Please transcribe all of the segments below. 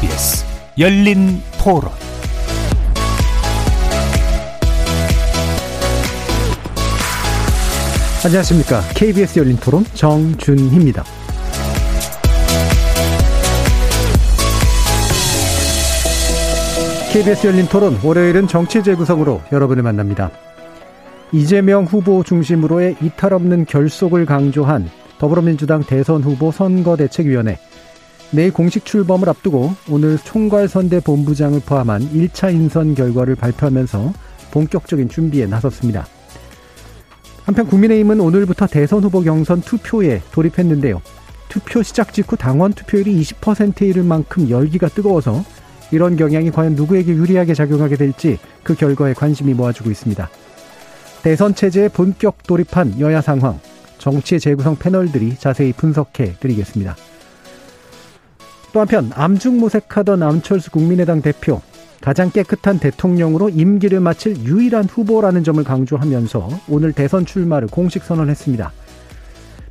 KBS 열린 토론 안녕하십니까. KBS 열린 토론 정준희입니다. KBS 열린 토론 월요일은 정치 재구성으로 여러분을 만납니다. 이재명 후보 중심으로의 이탈 없는 결속을 강조한 더불어민주당 대선 후보 선거대책위원회 내일 공식 출범을 앞두고 오늘 총괄선대 본부장을 포함한 1차 인선 결과를 발표하면서 본격적인 준비에 나섰습니다. 한편 국민의힘은 오늘부터 대선 후보 경선 투표에 돌입했는데요. 투표 시작 직후 당원 투표율이 20%에 이를 만큼 열기가 뜨거워서 이런 경향이 과연 누구에게 유리하게 작용하게 될지 그 결과에 관심이 모아지고 있습니다. 대선 체제에 본격 돌입한 여야 상황, 정치의 재구성 패널들이 자세히 분석해 드리겠습니다. 또 한편 암중무색하던 안철수 국민의당 대표 가장 깨끗한 대통령으로 임기를 마칠 유일한 후보라는 점을 강조하면서 오늘 대선 출마를 공식 선언했습니다.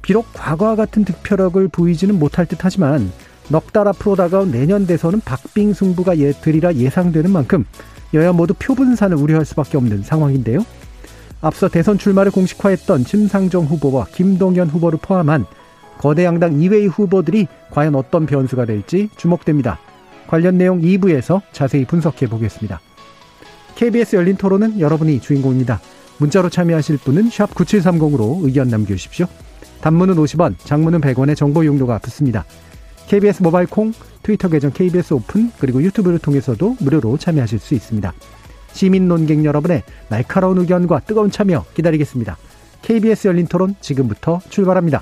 비록 과거와 같은 득표력을 보이지는 못할 듯 하지만 넉 달 앞으로 다가온 내년 대선은 박빙 승부가 예, 들이라 예상되는 만큼 여야 모두 표분산을 우려할 수밖에 없는 상황인데요. 앞서 대선 출마를 공식화했던 심상정 후보와 김동연 후보를 포함한 거대 양당 2회의 후보들이 과연 어떤 변수가 될지 주목됩니다. 관련 내용 2부에서 자세히 분석해 보겠습니다. KBS 열린 토론은 여러분이 주인공입니다. 문자로 참여하실 분은 9730으로 의견 남겨주십시오. 단문은 50원, 장문은 100원의 정보 용료가 붙습니다. KBS 모바일 콩, 트위터 계정 KBS 오픈, 그리고 유튜브를 통해서도 무료로 참여하실 수 있습니다. 시민 논객 여러분의 날카로운 의견과 뜨거운 참여 기다리겠습니다. KBS 열린 토론 지금부터 출발합니다.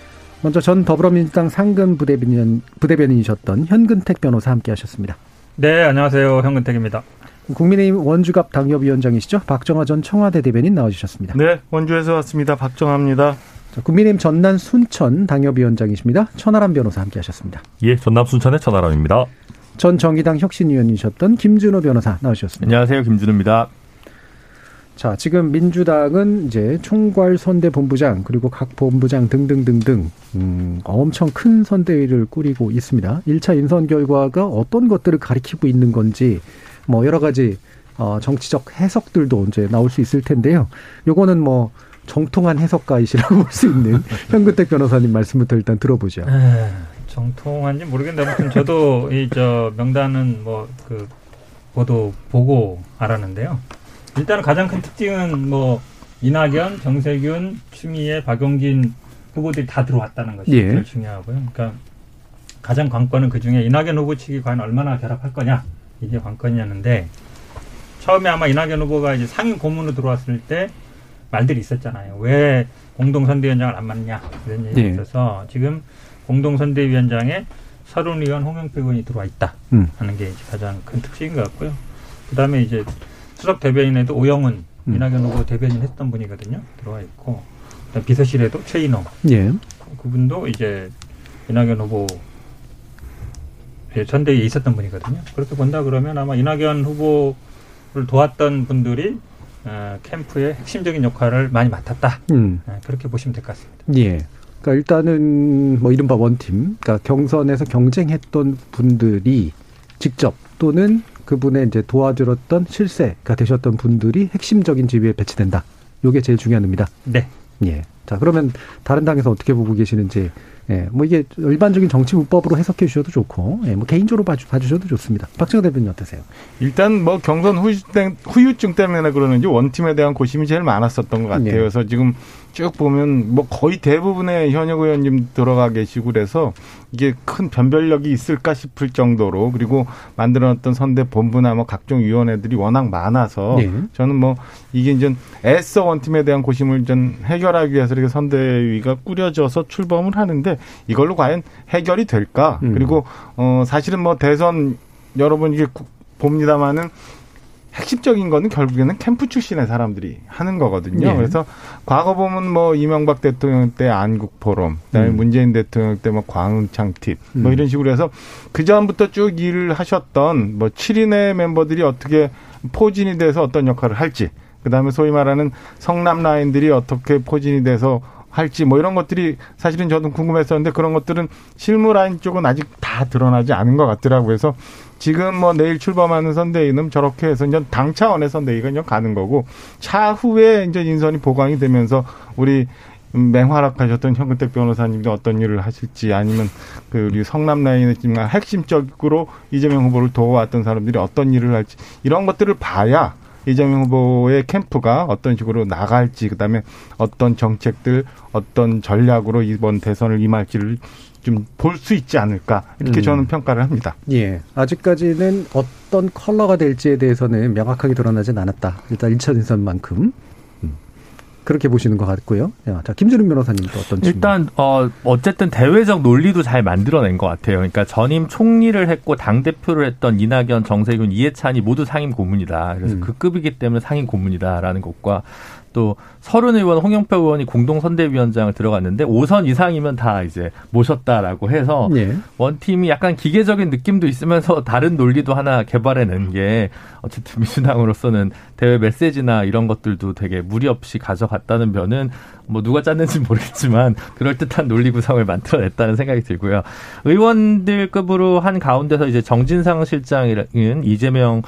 먼저 전 더불어민주당 상근 부대변인, 부대변인이셨던 현근택 변호사 함께 하셨습니다. 네, 안녕하세요. 현근택입니다. 국민의힘 원주갑 당협위원장이시죠? 박정화 전 청와대 대변인 나와주셨습니다. 네, 원주에서 왔습니다. 박정화입니다. 자, 국민의힘 전남 순천 당협위원장이십니다. 천하람 변호사 함께 하셨습니다. 예, 전남 순천의 천하람입니다. 전 정의당 혁신위원이셨던 김준호 변호사 나오셨습니다. 안녕하세요. 김준호입니다. 자, 지금 민주당은 이제 총괄 선대 본부장 그리고 각 본부장 등등등등 음, 엄청 큰 선대위를 꾸리고 있습니다. 1차 인선 결과가 어떤 것들을 가리키고 있는 건지 뭐 여러 가지 어, 정치적 해석들도 이제 나올 수 있을 텐데요. 요거는 뭐 정통한 해석가이시라고 볼 수 있는 현근택 변호사님 말씀부터 일단 들어보죠. 에, 정통한지 모르겠는데 아무튼 저도 이 저 명단은 뭐 그 보도 보고 알았는데요. 일단은 가장 큰 특징은 뭐 이낙연, 정세균, 추미애, 박용진 후보들이 다 들어왔다는 것이 예. 제일 중요하고요. 그러니까 가장 관건은 그 중에 이낙연 후보 측이 과연 얼마나 결합할 거냐 이게 관건이었는데 처음에 아마 이낙연 후보가 이제 상임 고문으로 들어왔을 때 말들이 있었잖아요. 왜 공동선대위원장을 안 맡냐 이런 얘기 예. 있어서 지금 공동선대위원장에 서른 의원, 홍영표 의원이 들어와 있다 음. 하는 게 이제 가장 큰 특징인 것 같고요. 그 다음에 이제 수석 대변인에도 오영훈 음. 이낙연 후보 대변인 했던 분이거든요. 들어와 있고 비서실에도 최인호 예. 그분도 이제 이낙연 후보 전대에 있었던 분이거든요. 그렇게 본다 그러면 아마 이낙연 후보를 도왔던 분들이 어, 캠프의 핵심적인 역할을 많이 맡았다. 음. 어, 그렇게 보시면 될 것 같습니다. 예. 그러니까 일단은 뭐 이른바 원팀, 그러니까 경선에서 경쟁했던 분들이 직접 또는 그분의 이제 도와주었던 실세가 되셨던 분들이 핵심적인 지위에 배치된다. 요게 제일 중요한 의미다. 네. 예. 자, 그러면 다른 당에서 어떻게 보고 계시는지, 예, 뭐 이게 일반적인 정치 문법으로 해석해 주셔도 좋고, 예, 뭐 개인적으로 봐주, 봐주셔도 좋습니다. 박정호 대표님 어떠세요? 일단 뭐 경선 후유증, 후유증 때문에 그러는지 원팀에 대한 고심이 제일 많았었던 것 같아요. 네. 그래서 지금 쭉 보면 뭐 거의 대부분의 현역 의원님 들어가 계시고 그래서 이게 큰 변별력이 있을까 싶을 정도로 그리고 만들어놨던 선대 본부나 뭐 각종 위원회들이 워낙 많아서 네. 저는 뭐 이게 이제 애써 원팀에 대한 고심을 좀 해결하기 위해서 이렇게 선대위가 꾸려져서 출범을 하는데 있는데 이걸로 과연 해결이 될까? 음. 그리고 어 사실은 뭐 대선 여러분 이게 봅니다마는 핵심적인 거는 결국에는 캠프 출신의 사람들이 하는 거거든요. 예. 그래서 과거 보면 뭐 이명박 대통령 때 안국 포럼, 그다음에 음. 문재인 대통령 때 뭐 광흥창 팁, 뭐 음. 이런 식으로 해서 그 전부터 쭉 일을 하셨던 뭐 7인의 멤버들이 어떻게 포진이 돼서 어떤 역할을 할지, 그다음에 소위 말하는 성남 라인들이 어떻게 포진이 돼서 할지 뭐 이런 것들이 사실은 저도 궁금했었는데 그런 것들은 실무 라인 쪽은 아직 다 드러나지 않은 것 같더라고요. 그래서 지금 뭐 내일 출범하는 선대위는 저렇게 해서 이제 당 차원의 선대위가 이제 가는 거고 차후에 이제 인선이 보강이 되면서 우리 맹활약하셨던 현근택 변호사님도 어떤 일을 하실지 아니면 그 우리 성남 라인의 핵심적으로 이재명 후보를 도와왔던 사람들이 어떤 일을 할지 이런 것들을 봐야 이재명 후보의 캠프가 어떤 식으로 나갈지 그다음에 어떤 정책들 어떤 전략으로 이번 대선을 임할지를 좀 볼 수 있지 않을까 이렇게 음. 저는 평가를 합니다. 예. 아직까지는 어떤 컬러가 될지에 대해서는 명확하게 드러나진 않았다. 일단 1차 인선만큼. 음. 그렇게 보시는 것 같고요. 야, 자, 김준우 변호사님도 어떤? 일단 어 어쨌든 대외적 논리도 잘 만들어낸 것 같아요. 그러니까 전임 총리를 했고 당 대표를 했던 이낙연, 정세균, 이해찬이 모두 상임 고문이다. 그래서 음. 그 급이기 때문에 상임 고문이다라는 것과 또 서른 의원, 홍영표 의원이 공동 선대위원장을 들어갔는데 5선 이상이면 다 이제 모셨다라고 해서 예. 원팀이 약간 기계적인 느낌도 있으면서 다른 논리도 하나 개발해낸 게 어쨌든 민주당으로서는 대외 메시지나 이런 것들도 되게 무리 없이 가져갔다는 면은 뭐 누가 짰는지 모르겠지만 그럴 듯한 논리 구성을 만들어냈다는 생각이 들고요. 의원들급으로 한 가운데서 이제 정진상 실장은 이재명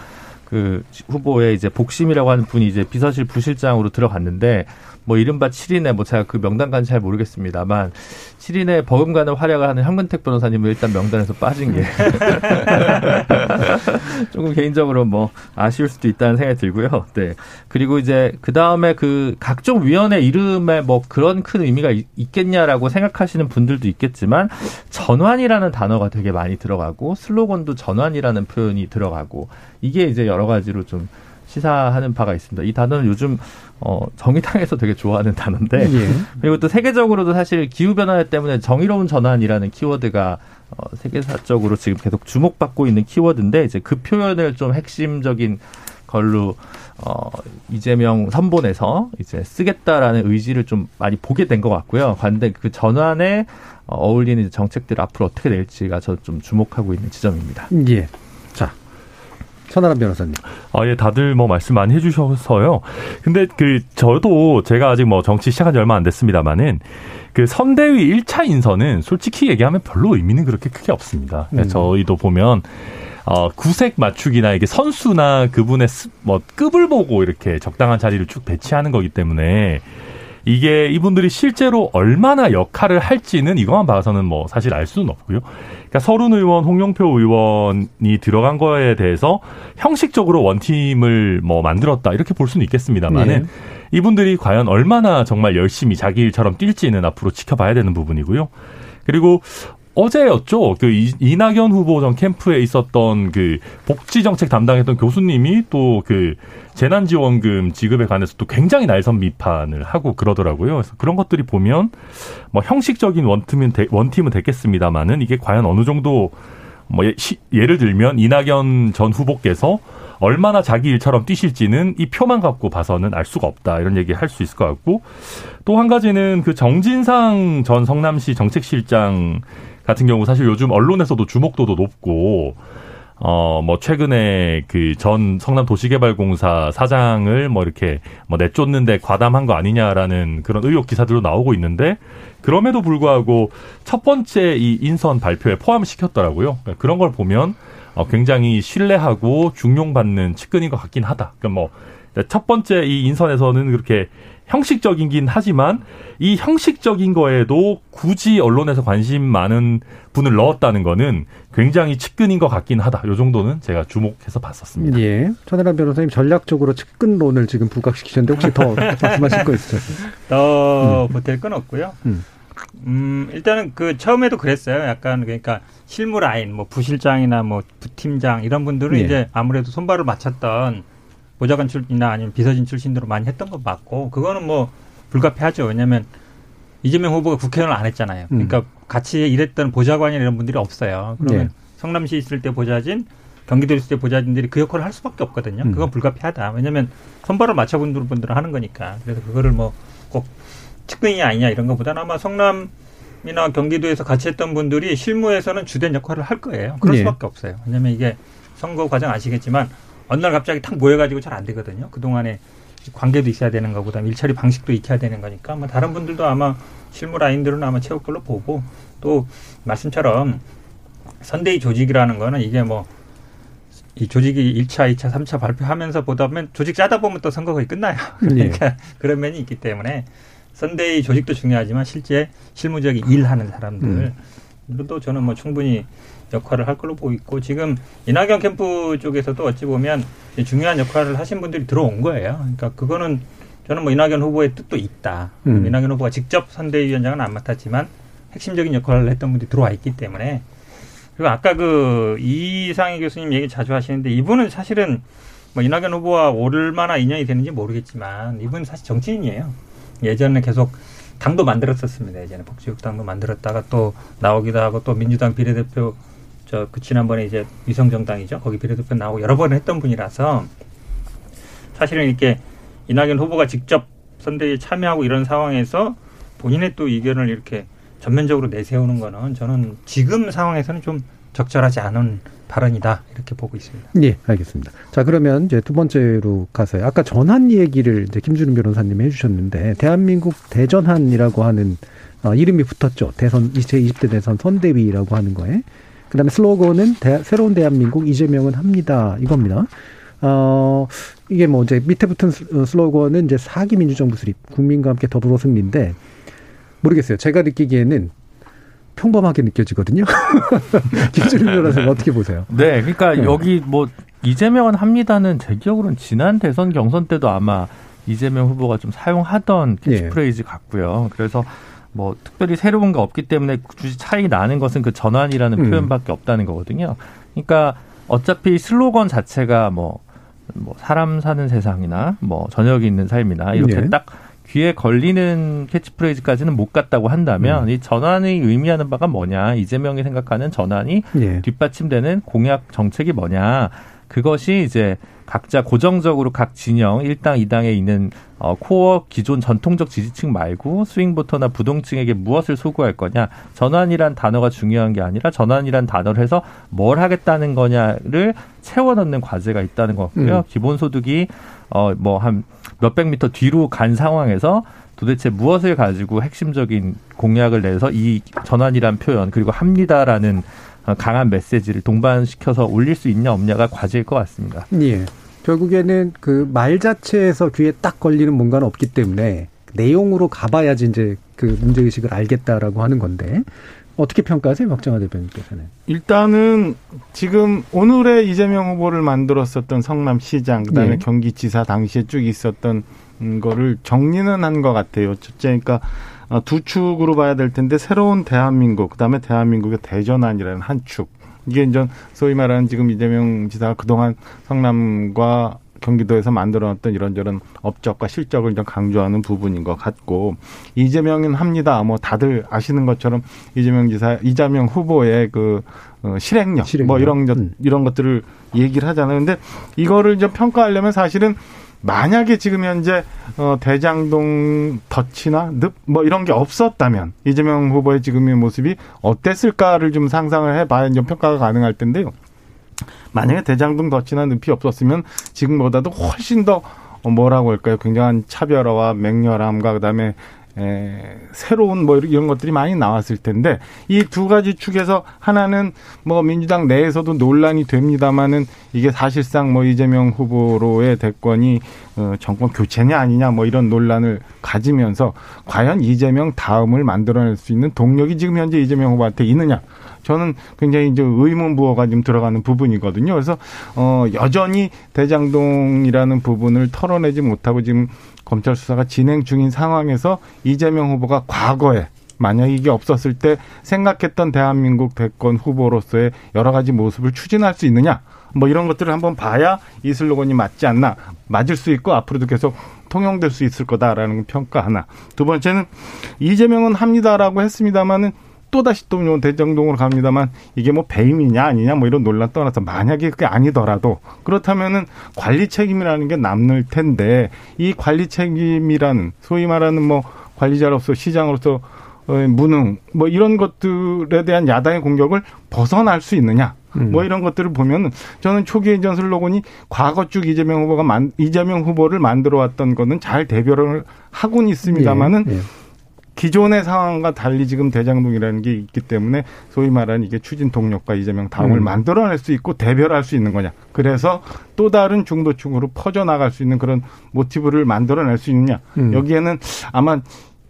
그 후보의 이제 복심이라고 하는 분이 이제 비서실 부실장으로 들어갔는데 뭐 이른바 7인의 뭐 제가 그 명단까지 잘 모르겠습니다만 7인의 버금가는 활약을 하는 현근택 변호사님은 일단 명단에서 빠진 게 조금 개인적으로 뭐 아쉬울 수도 있다는 생각이 들고요. 네. 그리고 이제 그 다음에 그 각종 위원회 이름에 뭐 그런 큰 의미가 있- 있겠냐라고 생각하시는 분들도 있겠지만 전환이라는 단어가 되게 많이 들어가고 슬로건도 전환이라는 표현이 들어가고 이게 이제 여러 가지로 좀 시사하는 바가 있습니다. 이 단어는 요즘 어 정의당에서 되게 좋아하는 단어인데 예. 그리고 또 세계적으로도 사실 기후 변화 때문에 정의로운 전환이라는 키워드가 어, 세계사적으로 지금 계속 주목받고 있는 키워드인데 이제 그 표현을 좀 핵심적인 걸로 어 이재명 선본에서 이제 쓰겠다라는 의지를 좀 많이 보게 된 것 같고요. 그런데 그 전환에 어, 어울리는 정책들 앞으로 어떻게 될지가 저 좀 주목하고 있는 지점입니다. 예. 자. 천하람 변호사님. 아, 예, 다들 뭐 말씀 많이 해주셔서요. 근데 그, 저도 제가 아직 뭐 정치 시작한 지 얼마 안 됐습니다만은 그 선대위 1차 인선은 솔직히 얘기하면 별로 의미는 그렇게 크게 없습니다. 그러니까 음. 저희도 보면 어, 구색 맞추기나 이게 선수나 그분의 스- 뭐 급을 보고 이렇게 적당한 자리를 쭉 배치하는 거기 때문에 이게 이분들이 실제로 얼마나 역할을 할지는 이것만 봐서는 뭐 사실 알 수는 없고요. 그러니까 서른 의원, 홍영표 의원이 들어간 거에 대해서 형식적으로 원팀을 뭐 만들었다 이렇게 볼 수는 있겠습니다만은 이분들이 과연 얼마나 정말 열심히 자기 일처럼 뛸지는 앞으로 지켜봐야 되는 부분이고요. 그리고 어제였죠. 그 이- 이낙연 후보 전 캠프에 있었던 그 복지 정책 담당했던 교수님이 또 그 재난지원금 지급에 관해서 또 굉장히 날선 비판을 하고 그러더라고요. 그래서 그런 것들이 보면 뭐 형식적인 원팀은 되- 원팀은 됐겠습니다만은 이게 과연 어느 정도 뭐 예- 시- 예를 들면 이낙연 전 후보께서 얼마나 자기 일처럼 뛰실지는 이 표만 갖고 봐서는 알 수가 없다 이런 얘기 할 수 있을 것 같고 또 한 가지는 그 정진상 전 성남시 정책실장 같은 경우 사실 요즘 언론에서도 주목도도 높고 어 뭐 최근에 그 전 성남 도시개발공사 사장을 뭐 이렇게 뭐 내쫓는데 과담한 거 아니냐라는 그런 의혹 기사들도 나오고 있는데 그럼에도 불구하고 첫 번째 이 인선 발표에 포함시켰더라고요. 그러니까 그런 걸 보면 어, 굉장히 신뢰하고 중용받는 측근인 것 같긴 하다. 그러니까 뭐 첫 번째 이 인선에서는 그렇게 형식적이긴 하지만 이 형식적인 거에도 굳이 언론에서 관심 많은 분을 넣었다는 거는 굉장히 측근인 것 같긴 하다. 요 정도는 제가 주목해서 봤었습니다. 예. 천하람 변호사님 전략적으로 측근론을 지금 부각시키셨는데 혹시 더 말씀하실 거 있으세요? 더 보탤 건 없고요. 음. 음, 일단은 그 처음에도 그랬어요. 약간 그러니까 실무 라인, 뭐 부실장이나 뭐 부팀장 이런 분들은 예. 이제 아무래도 손발을 맞췄던 보좌관 출이나 아니면 비서진 출신으로 많이 했던 것 맞고 그거는 뭐 불가피하죠. 왜냐하면 이재명 후보가 국회의원을 안 했잖아요. 그러니까 같이 일했던 보좌관이나 이런 분들이 없어요. 그러면 네. 성남시 있을 때 보좌진, 경기도 있을 때 보좌진들이 그 역할을 할 수밖에 없거든요. 음. 그건 불가피하다. 왜냐하면 선발을 맞춰본 분들은 하는 거니까. 그래서 그거를 뭐 꼭 측근이냐 아니냐 이런 것보다는 아마 성남 이나 경기도에서 같이 했던 분들이 실무에서는 주된 역할을 할 거예요. 그럴 예. 수밖에 없어요. 왜냐하면 이게 선거 과정 아시겠지만 어느 날 갑자기 탁 모여가지고 잘 안 되거든요. 그동안에 관계도 있어야 되는 거보다 일처리 방식도 익혀야 되는 거니까 뭐 다른 분들도 아마 실무 라인들은 아마 채울 걸로 보고 또 말씀처럼 선대위 조직이라는 거는 이게 뭐 이 조직이 1차, 2차, 3차 발표하면서 보다 보면 조직 짜다 보면 또 선거 거의 끝나요. 그러니까 그런 면이 있기 때문에 선대위 조직도 중요하지만 실제 실무적인 일하는 사람들 도 저는 뭐 충분히 역할을 할 걸로 보고 있고 지금 이낙연 캠프 쪽에서도 어찌 보면 중요한 역할을 하신 분들이 들어온 거예요. 그러니까 그거는 저는 뭐 이낙연 후보의 뜻도 있다. 음. 이낙연 후보가 직접 선대위원장은 안 맡았지만 핵심적인 역할을 했던 분들이 들어와 있기 때문에 그리고 아까 그 이상희 교수님 얘기 자주 하시는데 이분은 사실은 뭐 이낙연 후보와 얼마나 인연이 되는지 모르겠지만 이분은 사실 정치인이에요. 예전에 계속 당도 만들었었습니다. 예전에 복지국당도 만들었다가 또 나오기도 하고 또 민주당 비례대표 저 그 지난번에 이제 위성정당이죠. 거기 비례대표 나오고 여러 번 했던 분이라서 사실은 이렇게 이낙연 후보가 직접 선대위에 참여하고 이런 상황에서 본인의 또 의견을 이렇게 전면적으로 내세우는 거는 저는 지금 상황에서는 좀 적절하지 않은 발언이다 이렇게 보고 있습니다. 예, 알겠습니다. 자, 그러면 이제 두 번째로 가서요. 아까 전환 얘기를 이제 김준우 변호사님이 해주셨는데, 대한민국 대전환이라고 하는, 어, 이름이 붙었죠. 대선, 2020대 대선 선대위라고 하는 거에. 그 다음에 슬로건은 대- 새로운 대한민국 이재명은 합니다. 이겁니다. 어, 이게 뭐 이제 밑에 붙은 스- 어, 슬로건은 이제 사기 민주정부 수립, 국민과 함께 더불어 승리인데, 모르겠어요. 제가 느끼기에는 평범하게 느껴지거든요. 김준우 변호사님 어떻게 보세요? 네, 그러니까 네. 여기 뭐 이재명은 합니다는 제 기억으로는 지난 대선 경선 때도 아마 이재명 후보가 좀 사용하던 예. 캐치프레이즈 같고요. 그래서 뭐 특별히 새로운 거 없기 때문에 굳이 차이 나는 것은 그 전환이라는 음. 표현밖에 없다는 거거든요. 그러니까 어차피 슬로건 자체가 뭐, 뭐 사람 사는 세상이나 뭐 저녁이 있는 삶이나 이렇게 네. 딱 귀에 걸리는 캐치프레이즈까지는 못 갔다고 한다면 음. 이 전환이 의미하는 바가 뭐냐 이재명이 생각하는 전환이 예. 뒷받침되는 공약 정책이 뭐냐. 그것이 이제 각자 고정적으로 각 진영 일당이당에 있는 어, 코어 기존 전통적 지지층 말고 스윙보터나 부동층에게 무엇을 소구할 거냐. 전환이란 단어가 중요한 게 아니라 전환이란 단어를 해서 뭘 하겠다는 거냐를 채워 넣는 과제가 있다는 거고요. 음. 기본소득이 어, 뭐한 몇백 미터 뒤로 간 상황에서 도대체 무엇을 가지고 핵심적인 공약을 내서 이 전환이란 표현 그리고 합니다라는 어, 강한 메시지를 동반시켜서 올릴 수 있냐 없냐가 과제일 것 같습니다. 예. 결국에는 그 말 자체에서 귀에 딱 걸리는 뭔가는 없기 때문에 내용으로 가봐야지 이제 그 문제의식을 알겠다라고 하는 건데 어떻게 평가하세요, 박정화 대표님께서는? 일단은 지금 오늘의 이재명 후보를 만들었었던 성남시장 그다음에 네. 경기지사 당시에 쭉 있었던 음, 거를 정리는 한 것 같아요. 첫째, 그러니까 어, 두 축으로 봐야 될 텐데 새로운 대한민국 그다음에 대한민국의 대전환이라는 한 축. 이게 이제 소위 말하는 지금 이재명 지사가 그동안 성남과 경기도에서 만들어놨던 이런저런 업적과 실적을 좀 강조하는 부분인 것 같고 이재명은 합니다. 뭐 다들 아시는 것처럼 이재명 지사 이재명 후보의 그 어, 실행력, 실행력. 뭐 이런 것 음. 이런 것들을 얘기를 하잖아요. 근데 이거를 좀 평가하려면 사실은 만약에 지금 현재 어 대장동 덫이나 늪 뭐 이런 게 없었다면 이재명 후보의 지금의 모습이 어땠을까를 좀 상상을 해봐야 좀 평가가 가능할 텐데요. 만약에 대장동 덫이나 늪이 없었으면 지금보다도 훨씬 더 어, 뭐라고 할까요? 굉장한 차별화와 맹렬함과 그다음에 에, 새로운 뭐 이런 것들이 많이 나왔을 텐데 이 두 가지 축에서 하나는 뭐 민주당 내에서도 논란이 됩니다마는 이게 사실상 뭐 이재명 후보로의 대권이 어, 정권 교체냐 아니냐 뭐 이런 논란을 가지면서 과연 이재명 다음을 만들어낼 수 있는 동력이 지금 현재 이재명 후보한테 있느냐 저는 굉장히 이제 의문 부호가 좀 들어가는 부분이거든요. 그래서 어 여전히 대장동이라는 부분을 털어내지 못하고 지금 검찰 수사가 진행 중인 상황에서 이재명 후보가 과거에 만약 이게 없었을 때 생각했던 대한민국 대권 후보로서의 여러 가지 모습을 추진할 수 있느냐? 뭐 이런 것들을 한번 봐야 이 슬로건이 맞지 않나? 맞을 수 있고 앞으로도 계속 통용될 수 있을 거다라는 평가 하나. 두 번째는 이재명은 합니다라고 했습니다마는 또다시 또 대장동으로 갑니다만 이게 뭐 배임이냐 아니냐 뭐 이런 논란 떠나서 만약에 그게 아니더라도 그렇다면은 관리 책임이라는 게 남을 텐데 이 관리 책임이라는 소위 말하는 뭐 관리자로서 시장으로서 어, 무능 뭐 이런 것들에 대한 야당의 공격을 벗어날 수 있느냐 음. 뭐 이런 것들을 보면 저는 초기에 전 슬로건이 과거 쭉 이재명 후보가 만, 이재명 후보를 만들어 왔던 거는 잘 대별을 하고는 있습니다만은 예, 예. 기존의 상황과 달리 지금 대장동이라는 게 있기 때문에 소위 말하는 이게 추진 동력과 이재명 다음을 음. 만들어낼 수 있고 대별할 수 있는 거냐. 그래서 또 다른 중도층으로 퍼져나갈 수 있는 그런 모티브를 만들어낼 수 있느냐. 음. 여기에는 아마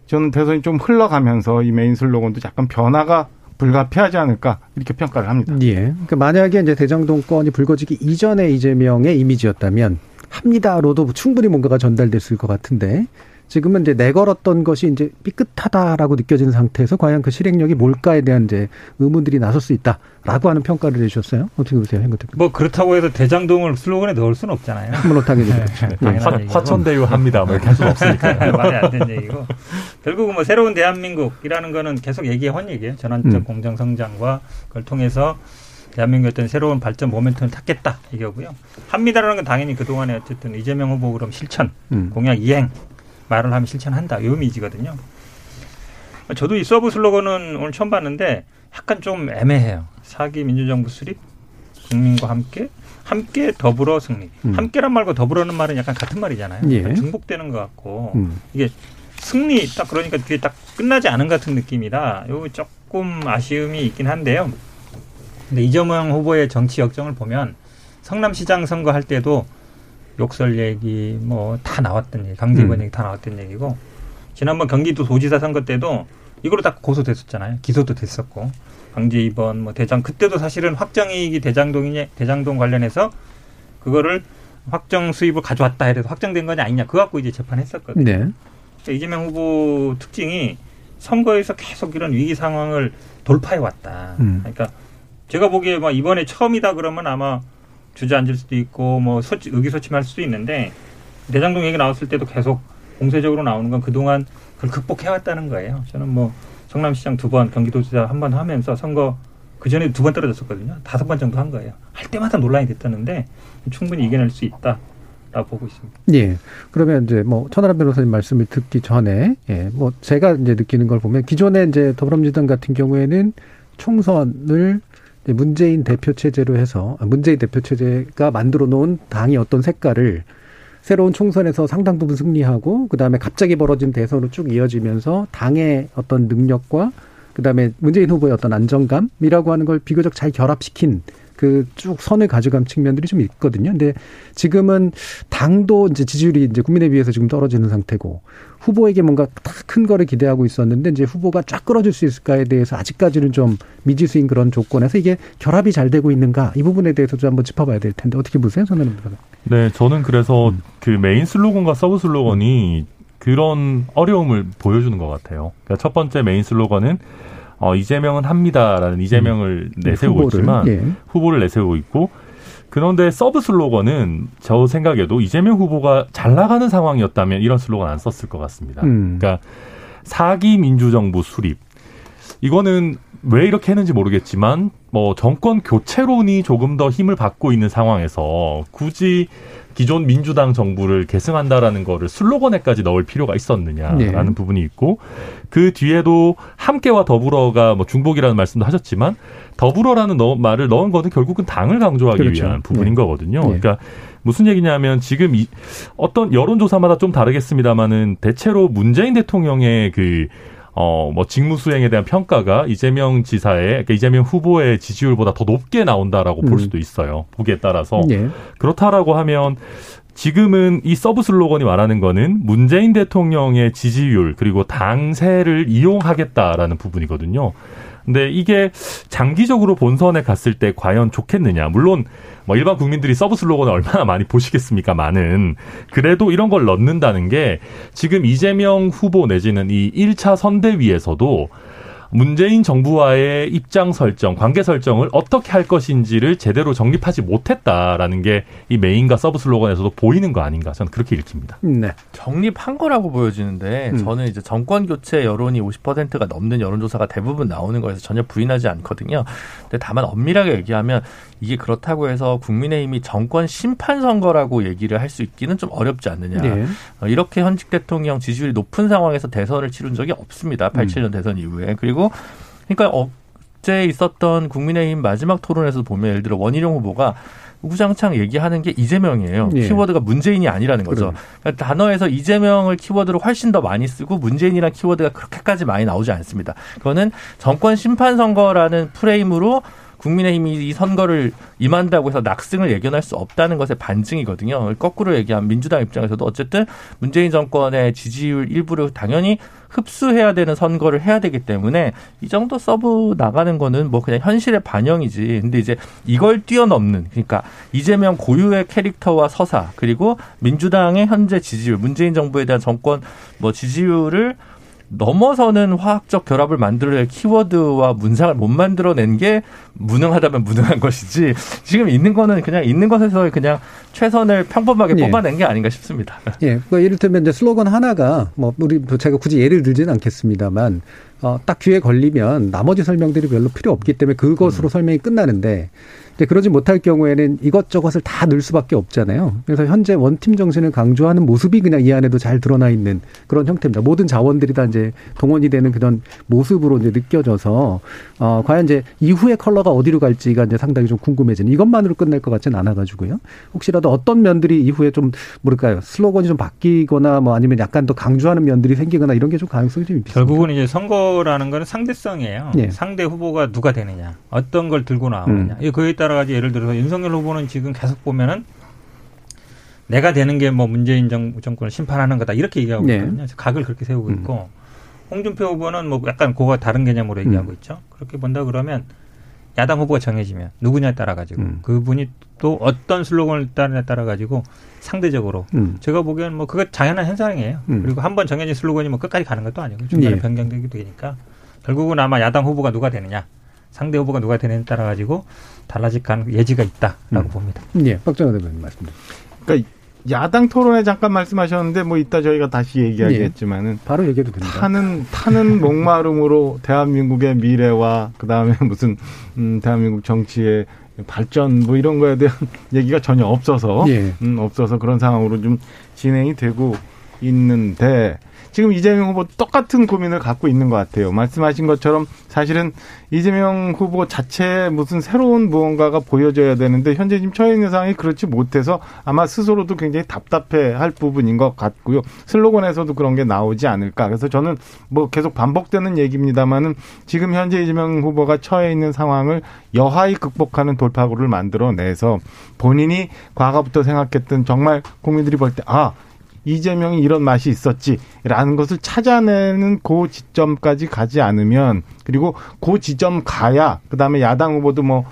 저는 대선이 좀 흘러가면서 이 메인 슬로건도 약간 변화가 불가피하지 않을까 이렇게 평가를 합니다. 예. 그러니까 만약에 이제 대장동 건이 불거지기 이전에 이재명의 이미지였다면 합니다로도 충분히 뭔가가 전달됐을 것 같은데 지금은 이제 내걸었던 것이 이제 삐끗하다라고 느껴지는 상태에서 과연 그 실행력이 뭘까에 대한 이제 의문들이 나설 수 있다라고 하는 평가를 해주셨어요. 어떻게 보세요, hen거 대표? 뭐 그렇다고 해서 대장동을 슬로건에 넣을 수는 없잖아요. 물론 당연히 네, 그렇죠. 네, 화, 천대유 합니다. 뭐 이렇게 할 수는 없으니까. 말이 안 되는 얘기고. 결국은 뭐 새로운 대한민국이라는 거는 계속 얘기해온 얘기예요. 전환적 음. 공정 성장과 그걸 통해서 대한민국의 어떤 새로운 발전 모멘텀을 찾겠다 이거고요. 합니다라는 건 당연히 그동안에 어쨌든 이재명 후보 그럼 실천, 음. 공약 이행 말을 하면 실천한다. 이 의미지거든요. 저도 이 sub 슬로건은 오늘 처음 봤는데 약간 좀 애매해요. 4기 민주정부 수립, 국민과 함께, 함께 더불어 승리. 음. 함께란 말과 더불어는 말은 약간 같은 말이잖아요. 예. 중복되는 것 같고 음. 이게 승리 딱 그러니까 뒤에 딱 끝나지 않은 같은 느낌이라 요 조금 아쉬움이 있긴 한데요. 근데 이재명 후보의 정치 역정을 보면 성남시장 선거 할 때도 욕설 얘기 뭐 다 나왔던 얘기, 강제 입원 음. 얘기 다 나왔던 얘기고 지난번 경기도 도지사 선거 때도 이걸로 다 고소됐었잖아요. 기소도 됐었고 강제 입원 뭐 대장 그때도 사실은 확정 이익이 대장동이 대장동 관련해서 그거를 확정 수입을 가져왔다 해도 확정된 거냐 아니냐 그거 갖고 이제 재판했었거든요. 네. 그러니까 이재명 후보 특징이 선거에서 계속 이런 위기 상황을 돌파해 왔다. 음. 그러니까 제가 보기에 막 이번에 처음이다 그러면 아마 주저앉을 수도 있고 뭐 소치, 의기소침할 수도 있는데 대장동 얘기 나왔을 때도 계속 공세적으로 나오는 건 그동안 그걸 극복해왔다는 거예요. 저는 뭐 성남시장 두 번, 경기도지사 한 번 하면서 선거 그 전에 두 번 떨어졌었거든요. 다섯 번 정도 한 거예요. 할 때마다 논란이 됐다는데 충분히 이겨낼 수 있다. 라고 보고 있습니다. 예. 그러면 이제 뭐 천하람 변호사님 말씀을 듣기 전에 예, 뭐 제가 이제 느끼는 걸 보면 기존에 이제 더불어민주당 같은 경우에는 총선을 문재인 대표 체제로 해서 아, 문재인 대표 체제가 만들어 놓은 당이 어떤 색깔을 새로운 총선에서 상당 부분 승리하고 그다음에 갑자기 벌어진 대선으로 쭉 이어지면서 당의 어떤 능력과 그다음에 문재인 후보의 어떤 안정감이라고 하는 걸 비교적 잘 결합시킨 그 쭉 선을 가져간 측면들이 좀 있거든요. 근데 지금은 당도 이제 지지율이 이제 국민에 비해서 지금 떨어지는 상태고 후보에게 뭔가 큰 거를 기대하고 있었는데 이제 후보가 쫙 끌어줄 수 있을까에 대해서 아직까지는 좀 미지수인 그런 조건에서 이게 결합이 잘 되고 있는가 이 부분에 대해서도 한번 짚어봐야 될 텐데 어떻게 보세요, 선생님? 네, 저는 그래서 음. 그 메인 슬로건과 sub 슬로건이 그런 어려움을 보여주는 것 같아요. 그러니까 첫 번째 메인 슬로건은 어, 이재명은 합니다라는 이재명을 음. 내세우고 후보를, 있지만 예. 후보를 내세우고 있고 그런데 sub 슬로건은 저 생각에도 이재명 후보가 잘 나가는 상황이었다면 이런 슬로건 안 썼을 것 같습니다. 음. 그러니까 4기 민주정부 수립 이거는 왜 이렇게 했는지 모르겠지만 뭐 정권 교체론이 조금 더 힘을 받고 있는 상황에서 굳이 기존 민주당 정부를 계승한다라는 거를 슬로건에까지 넣을 필요가 있었느냐라는 네. 부분이 있고 그 뒤에도 함께와 더불어가 뭐 중복이라는 말씀도 하셨지만 더불어라는 너, 말을 넣은 거는 결국은 당을 강조하기 그렇죠. 위한 부분인 네. 거거든요. 네. 그러니까 무슨 얘기냐면 지금 이 어떤 여론조사마다 좀 다르겠습니다만은 대체로 문재인 대통령의 그 어, 뭐 직무 수행에 대한 평가가 이재명 지사의 그러니까 이재명 후보의 지지율보다 더 높게 나온다라고 음. 볼 수도 있어요. 보기에 따라서. 예. 그렇다라고 하면 지금은 이 sub 슬로건이 말하는 거는 문재인 대통령의 지지율 그리고 당세를 이용하겠다라는 부분이거든요. 근데 이게 장기적으로 본선에 갔을 때 과연 좋겠느냐. 물론 뭐 일반 국민들이 sub 슬로건을 얼마나 많이 보시겠습니까? 많은. 그래도 이런 걸 넣는다는 게 지금 이재명 후보 내지는 이 1차 선대위에서도 문재인 정부와의 입장 설정, 관계 설정을 어떻게 할 것인지를 제대로 정립하지 못했다라는 게 이 main과 sub 슬로건에서도 보이는 거 아닌가 저는 그렇게 읽힙니다. 네. 정립한 거라고 보여지는데 음. 저는 이제 정권 교체 여론이 50%가 넘는 여론조사가 대부분 나오는 거에서 전혀 부인하지 않거든요. 근데 다만 엄밀하게 얘기하면 이게 그렇다고 해서 국민의힘이 정권 심판 선거라고 얘기를 할 수 있기는 좀 어렵지 않느냐. 네. 어, 이렇게 현직 대통령 지지율이 높은 상황에서 대선을 치른 적이 없습니다. 87년 대선 이후에. 그리고 그러니까 어제 있었던 국민의힘 마지막 토론에서 보면 예를 들어 원희룡 후보가 우장창 얘기하는 게 이재명이에요. 예. 키워드가 문재인이 아니라는 거죠. 그러니까 단어에서 이재명을 키워드로 훨씬 더 많이 쓰고 문재인이라는 키워드가 그렇게까지 많이 나오지 않습니다. 그거는 정권 심판 선거라는 프레임으로 국민의힘이 이 선거를 임한다고 해서 낙승을 예견할 수 없다는 것의 반증이거든요. 거꾸로 얘기하면 민주당 입장에서도 어쨌든 문재인 정권의 지지율 일부를 당연히 흡수해야 되는 선거를 해야 되기 때문에 이 정도 sub 나가는 거는 뭐 그냥 현실의 반영이지. 근데 이제 이걸 뛰어넘는 그러니까 이재명 고유의 캐릭터와 서사 그리고 민주당의 현재 지지율, 문재인 정부에 대한 정권 뭐 지지율을 넘어서는 화학적 결합을 만들어낼 키워드와 문상을 못 만들어낸 게 무능하다면 무능한 것이지 지금 있는 거는 그냥 있는 것에서 그냥 최선을 평범하게 예. 뽑아낸 게 아닌가 싶습니다. 예, 그 이를테면 이제 슬로건 하나가 뭐 우리 제가 굳이 예를 들지는 않겠습니다만 어, 딱 귀에 걸리면 나머지 설명들이 별로 필요 없기 때문에 그것으로 설명이 끝나는데 이제 그러지 못할 경우에는 이것저것을 다 넣을 수밖에 없잖아요. 그래서 현재 원팀 정신을 강조하는 모습이 그냥 이 안에도 잘 드러나 있는 그런 형태입니다. 모든 자원들이 다 이제 동원이 되는 그런 모습으로 이제 느껴져서 어, 과연 이제 이후의 컬러가 어디로 갈지가 이제 상당히 좀 궁금해지는 이것만으로 끝날 것 같지는 않아가지고요. 혹시라도 어떤 면들이 이후에 좀 뭐랄까요 슬로건이 좀 바뀌거나 뭐 아니면 약간 더 강조하는 면들이 생기거나 이런 게 좀 가능성이 좀 있습니다. 결국은 이제 선거라는 거는 상대성이에요. 예. 상대 후보가 누가 되느냐, 어떤 걸 들고 나오느냐. 음. 이 그에 따라 가지고 예를 들어서 윤석열 후보는 지금 계속 보면은 내가 되는 게 뭐 문재인 정, 정권을 심판하는 거다 이렇게 얘기하고 네. 있거든요. 각을 그렇게 세우고 음. 있고 홍준표 후보는 뭐 약간 그거 다른 개념으로 얘기하고 음. 있죠. 그렇게 본다 그러면 야당 후보가 정해지면 누구냐에 따라 가지고 음. 그분이 또 어떤 슬로건을 따르냐에 따라 가지고 상대적으로 음. 제가 보기에는 뭐 그거 당연한 현상이에요. 음. 그리고 한 번 정해진 슬로건이 뭐 끝까지 가는 것도 아니고 중간에 예. 변경되기도 되니까 결국은 아마 야당 후보가 누가 되느냐, 상대 후보가 누가 되느냐에 따라 가지고 달라질 가능 예지가 있다라고 음. 봅니다. 예, 박정호 대표님 말씀. 그러니까 야당 토론에 잠깐 말씀하셨는데 뭐 이따 저희가 다시 얘기하겠지만은 바로 얘기해도 됩니다. 타는 타는 목마름으로 대한민국의 미래와 그 다음에 무슨 음, 대한민국 정치의 발전 뭐 이런 거에 대한 얘기가 전혀 없어서 예. 음, 없어서 그런 상황으로 좀 진행이 되고 있는데 지금 이재명 후보 똑같은 고민을 갖고 있는 것 같아요. 말씀하신 것처럼 사실은 이재명 후보 자체에 무슨 새로운 무언가가 보여져야 되는데 현재 지금 처해 있는 상황이 그렇지 못해서 아마 스스로도 굉장히 답답해 할 부분인 것 같고요. 슬로건에서도 그런 게 나오지 않을까. 그래서 저는 뭐 계속 반복되는 얘기입니다만은 지금 현재 이재명 후보가 처해 있는 상황을 여하히 극복하는 돌파구를 만들어내서 본인이 과거부터 생각했던 정말 국민들이 볼 때 아, 이재명이 이런 맛이 있었지라는 것을 찾아내는 그 지점까지 가지 않으면 그리고 그 지점 가야 그다음에 야당 후보도 뭐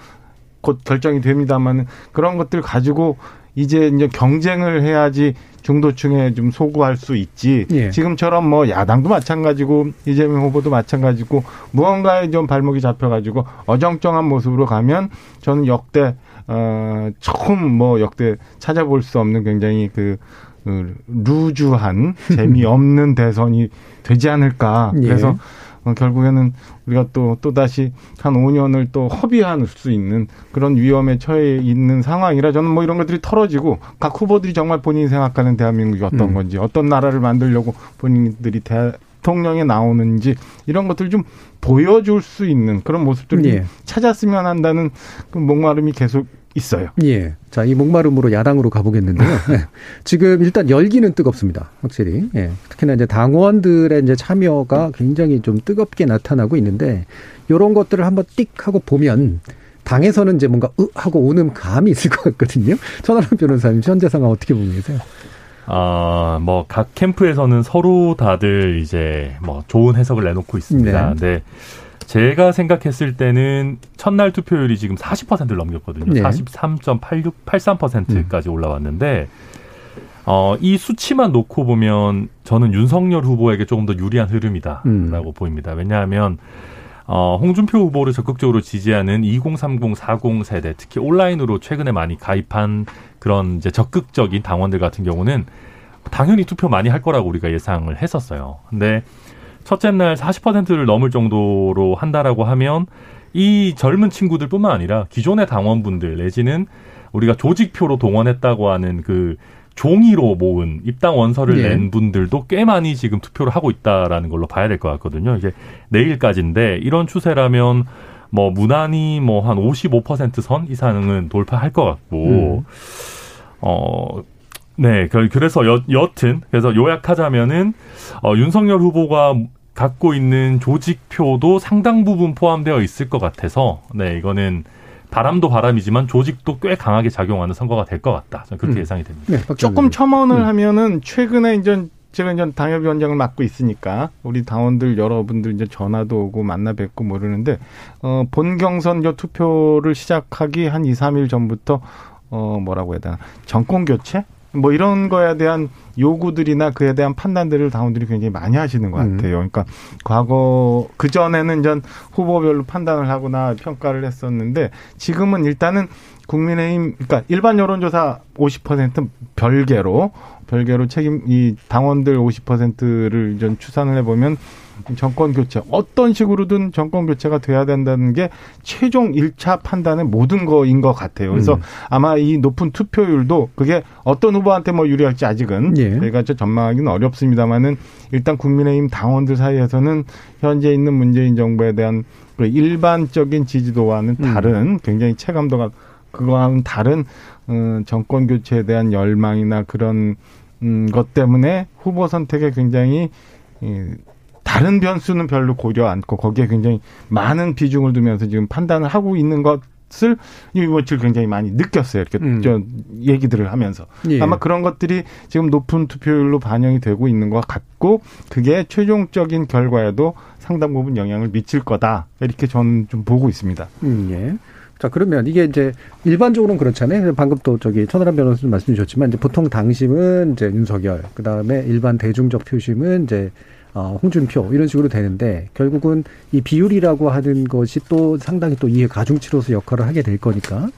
곧 결정이 됩니다만은 그런 것들 가지고 이제 이제 경쟁을 해야지 중도층에 좀 소구할 수 있지. 예. 지금처럼 뭐 야당도 마찬가지고 이재명 후보도 마찬가지고 무언가에 좀 발목이 잡혀가지고 어정쩡한 모습으로 가면 저는 역대 어 처음 뭐 역대 찾아볼 수 없는 굉장히 그, 그 루즈한 재미없는 대선이 되지 않을까. 예. 그래서 어, 결국에는 우리가 또, 또다시 한 5년을 또 허비할 수 있는 그런 위험에 처해 있는 상황이라 저는 뭐 이런 것들이 털어지고 각 후보들이 정말 본인이 생각하는 대한민국이 어떤 음. 건지 어떤 나라를 만들려고 본인들이 대통령에 나오는지 이런 것들 좀 보여줄 수 있는 그런 모습들을 좀 예. 찾았으면 한다는 그 목마름이 계속 있어요. 예. 자, 이 목마름으로 야당으로 가보겠는데요. 예. 지금 일단 열기는 뜨겁습니다. 확실히. 예. 특히나 이제 당원들의 이제 참여가 굉장히 좀 뜨겁게 나타나고 있는데, 요런 것들을 한번 띡 하고 보면, 당에서는 이제 뭔가 으 하고 오는 감이 있을 것 같거든요. 천하람 변호사님, 현재 상황 어떻게 보고 계세요? 아, 뭐, 각 캠프에서는 서로 다들 이제 뭐 좋은 해석을 내놓고 있습니다. 네. 근데 제가 생각했을 때는 첫날 투표율이 지금 40%를 넘겼거든요. 네. 43.86, 83%까지 올라왔는데, 어, 이 수치만 놓고 보면 저는 윤석열 후보에게 조금 더 유리한 흐름이다라고 음. 보입니다. 왜냐하면, 어, 홍준표 후보를 적극적으로 지지하는 2030, 40 세대, 특히 온라인으로 최근에 많이 가입한 그런 이제 적극적인 당원들 같은 경우는 당연히 투표 많이 할 거라고 우리가 예상을 했었어요. 근데 첫째 날 40%를 넘을 정도로 한다라고 하면 이 젊은 친구들뿐만 아니라 기존의 당원분들 내지는 우리가 조직표로 동원했다고 하는 그 종이로 모은 입당 원서를 예. 낸 분들도 꽤 많이 지금 투표를 하고 있다라는 걸로 봐야 될 것 같거든요. 이게 내일까지인데 이런 추세라면 뭐 무난히 뭐 한 55%선 이상은 돌파할 것 같고 어. 네, 그- 그래서 여, 여튼 그래서 요약하자면은 어, 윤석열 후보가 갖고 있는 조직표도 상당 부분 포함되어 있을 것 같아서 네 이거는 바람도 바람이지만 조직도 꽤 강하게 작용하는 선거가 될 것 같다. 저는 그렇게 음. 예상이 됩니다. 네, 조금. 첨언을 음. 하면은 최근에 이제 제가 이제 당협위원장을 맡고 있으니까 우리 당원들 여러분들 이제 전화도 오고 만나 뵙고 모르는데 어, 본 경선 저 투표를 시작하기 한 2, 3일 전부터 어 뭐라고 해야 되나 정권 교체 뭐 이런 거에 대한 요구들이나 그에 대한 판단들을 당원들이 굉장히 많이 하시는 것 음. 같아요. 그러니까 과거 그 전에는 전 후보별로 판단을 하거나 평가를 했었는데 지금은 일단은 국민의힘 그러니까 일반 여론조사 50% 별개로 별개로 책임 이 당원들 50%를 좀 추산을 해보면 정권 교체 어떤 식으로든 정권 교체가 돼야 된다는 게 최종 1차 판단의 모든 거인 것 같아요. 그래서 음. 아마 이 높은 투표율도 그게 어떤 후보한테 뭐 유리할지 아직은 예. 저희가 저 전망하기는 어렵습니다만은 일단 국민의힘 당원들 사이에서는 현재 있는 문재인 정부에 대한 그 일반적인 지지도와는 음. 다른 굉장히 체감도가 그거와는 다른 어, 정권 교체에 대한 열망이나 그런 음, 것 때문에 후보 선택에 굉장히 이, 다른 변수는 별로 고려 않고 거기에 굉장히 많은 비중을 두면서 지금 판단을 하고 있는 것을 이 며칠 굉장히 많이 느꼈어요. 이렇게 음. 저 얘기들을 하면서 예. 아마 그런 것들이 지금 높은 투표율로 반영이 되고 있는 것 같고 그게 최종적인 결과에도 상당 부분 영향을 미칠 거다 이렇게 저는 좀 보고 있습니다. 음, 예. 자, 그러면 이게 이제 일반적으로는 그렇잖아요. 방금 또 저기 천하람 변호사님 말씀 주셨지만 이제 보통 당심은 이제 윤석열, 그 다음에 일반 대중적 표심은 이제 어, 홍준표 이런 식으로 되는데 결국은 이 비율이라고 하는 것이 또 상당히 또 이해 가중치로서 역할을 하게 될 거니까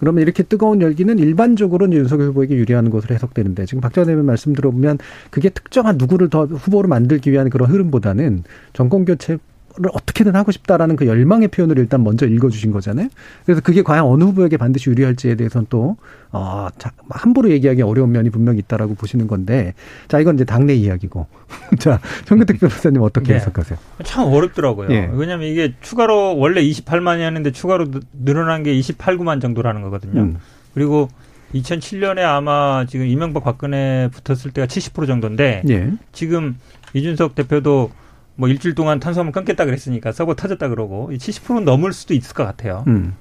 그러면 이렇게 뜨거운 열기는 일반적으로는 윤석열 후보에게 유리하는 것으로 해석되는데 지금 박정현 의원 말씀 들어보면 그게 특정한 누구를 더 후보로 만들기 위한 그런 흐름보다는 정권 교체를 어떻게든 하고 싶다라는 그 열망의 표현을 일단 먼저 읽어주신 거잖아요. 그래서 그게 과연 어느 후보에게 반드시 유리할지에 대해서는 또 어, 자, 함부로 얘기하기 어려운 면이 분명히 있다라고 보시는 건데 자 이건 이제 당내 이야기고 자 정근택 변호사님 어떻게 네. 해석하세요? 참 어렵더라고요. 예. 왜냐하면 이게 추가로 원래 28만이었는데 추가로 느- 늘어난 게 28, 9만 정도라는 거거든요. 음. 그리고 2007년에 아마 지금 이명박 박근혜 붙었을 때가 70% 정도인데 예. 지금 이준석 대표도 뭐 일주일 동안 탄수화물 끊겠다 그랬으니까 서버 터졌다 그러고 이 70%는 넘을 수도 있을 것 같아요. 음.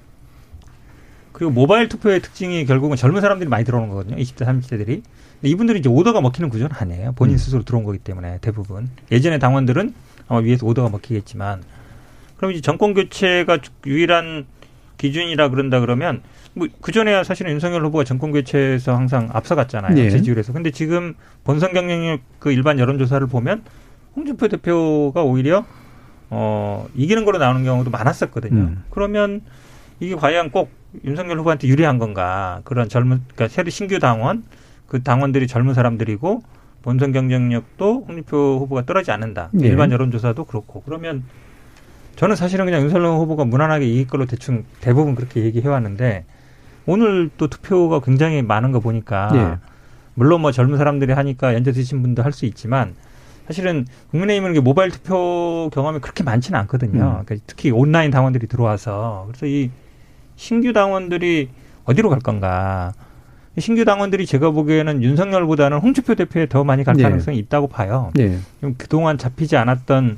그리고 모바일 투표의 특징이 결국은 젊은 사람들이 많이 들어오는 거거든요. 20대, 30대들이. 근데 이분들이 이제 오더가 먹히는 구조는 아니에요. 본인 음. 스스로 들어온 거기 때문에 대부분. 예전에 당원들은 아마 위에서 오더가 먹히겠지만 그럼 이제 정권 교체가 유일한 기준이라 그런다 그러면 뭐 그전에야 사실은 윤석열 후보가 정권 교체에서 항상 앞서갔잖아요. 예. 지지율에서. 근데 지금 본선 경쟁력 그 일반 여론조사를 보면 홍준표 대표가 오히려 어 이기는 거로 나오는 경우도 많았었거든요. 음. 그러면 이게 과연 꼭 윤석열 후보한테 유리한 건가? 그런 젊은 그러니까 새로 신규 당원 그 당원들이 젊은 사람들이고 본선 경쟁력도 홍준표 후보가 떨어지지 않는다. 예. 일반 여론조사도 그렇고 그러면 저는 사실은 그냥 윤석열 후보가 무난하게 이길 걸로 대충 대부분 그렇게 얘기해 왔는데 오늘 또 투표가 굉장히 많은 거 보니까 예. 물론 뭐 젊은 사람들이 하니까 연세 드신 분도 할 수 있지만 사실은 국민의힘은 모바일 투표 경험이 그렇게 많지는 않거든요. 음. 그러니까 특히 온라인 당원들이 들어와서 그래서 이 신규 당원들이 어디로 갈 건가? 이 신규 당원들이 제가 보기에는 윤석열보다는 홍준표 대표에 더 많이 갈 예. 가능성이 있다고 봐요. 예. 그럼 그동안 잡히지 않았던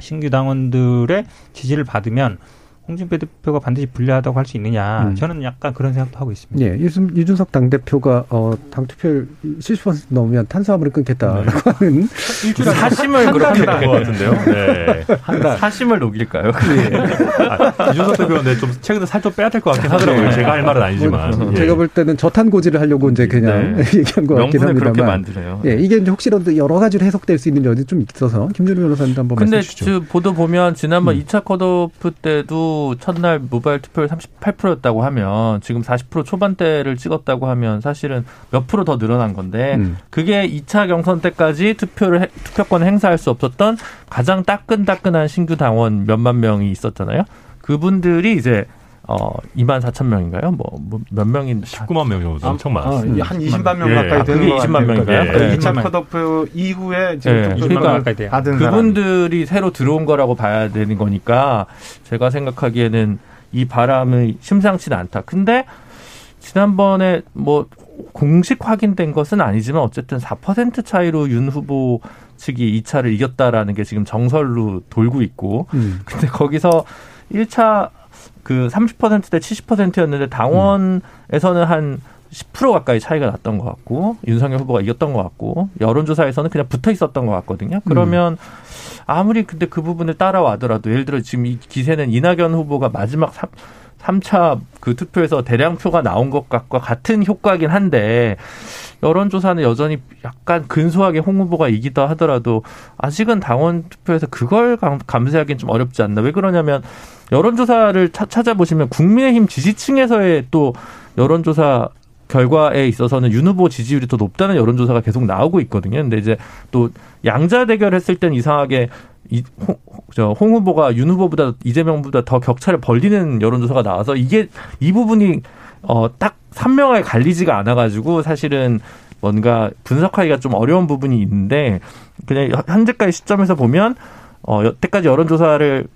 신규 당원들의 지지를 받으면 홍준표 대표가 반드시 불리하다고 할 수 있느냐. 음. 저는 약간 그런 생각도 하고 있습니다. 예, 유승, 유준석 당 대표가, 어, 당 투표율 70% 넘으면 탄수화물을 끊겠다라고 하는. 일주일에 사심을 그렇게 한것 같은데요. 네. 사심을 녹일까요? 아, 이준석 대표는 네, 좀 최근에 살 좀 빼야 될 것 같긴 하더라고요. 제가 할 말은 아니지만. 뭐, 예. 제가 볼 때는 저탄고지를 하려고 이제 그냥 네. 얘기한 것 같긴 명분을 그렇게 합니다만. 만드네요. 예, 이게 이제 혹시라도 여러 가지로 해석될 수 있는 여지 좀 있어서 김준우 변호사님도 한번 근데 말씀해 주시죠. 그 보도 보면 지난번 음. 2차 컷오프 때도 첫날 모바일 투표율 38%였다고 하면 지금 40% 초반대를 찍었다고 하면 사실은 몇 프로 더 늘어난 건데 음. 그게 2차 경선 때까지 투표를 해- 투표권을 행사할 수 없었던 가장 따끈따끈한 신규 당원 몇만 명이 있었잖아요. 그분들이 이제 어 2만 4천 명인가요? 뭐 몇 명인 19만 명 정도 엄청 어, 많습니다. 한 20만 명 예. 가까이 아, 되는 그게 것 20만 같아요. 명인가요? 그러니까 네. 2차 20만 컷오프 이후에 지금 20만 가까이 돼요. 받은. 그분들이 새로 들어온 거라고 봐야 되는 거니까 제가 생각하기에는 이 바람이 심상치는 않다. 근데 지난번에 뭐 공식 확인된 것은 아니지만 어쨌든 4% 차이로 윤 후보 측이 2차를 이겼다라는 게 지금 정설로 돌고 있고 음. 근데 거기서 1차 그 30%대 70%였는데 당원에서는 한 10% 가까이 차이가 났던 것 같고 윤석열 후보가 이겼던 것 같고 여론조사에서는 그냥 붙어 있었던 것 같거든요. 그러면 아무리 근데 그 부분을 따라와더라도 예를 들어 지금 이 기세는 이낙연 후보가 마지막 3, 3차 그 투표에서 대량 표가 나온 것과 같은 효과긴 한데 여론조사는 여전히 약간 근소하게 홍 후보가 이기다 하더라도 아직은 당원 투표에서 그걸 감- 감세하기는 좀 어렵지 않나. 왜 그러냐면 여론조사를 차- 찾아보시면 국민의힘 지지층에서의 또 여론조사 결과에 있어서는 윤 후보 지지율이 더 높다는 여론조사가 계속 나오고 있거든요. 근데 이제 또 양자 대결했을 땐 이상하게 이, 홍, 저, 홍 후보가 윤 후보보다 이재명보다 더 격차를 벌리는 여론조사가 나와서 이게 이 부분이 어, 딱 선명하게 갈리지가 않아가지고 사실은 뭔가 분석하기가 좀 어려운 부분이 있는데 그냥 현재까지 시점에서 보면 어, 여태까지 여론조사를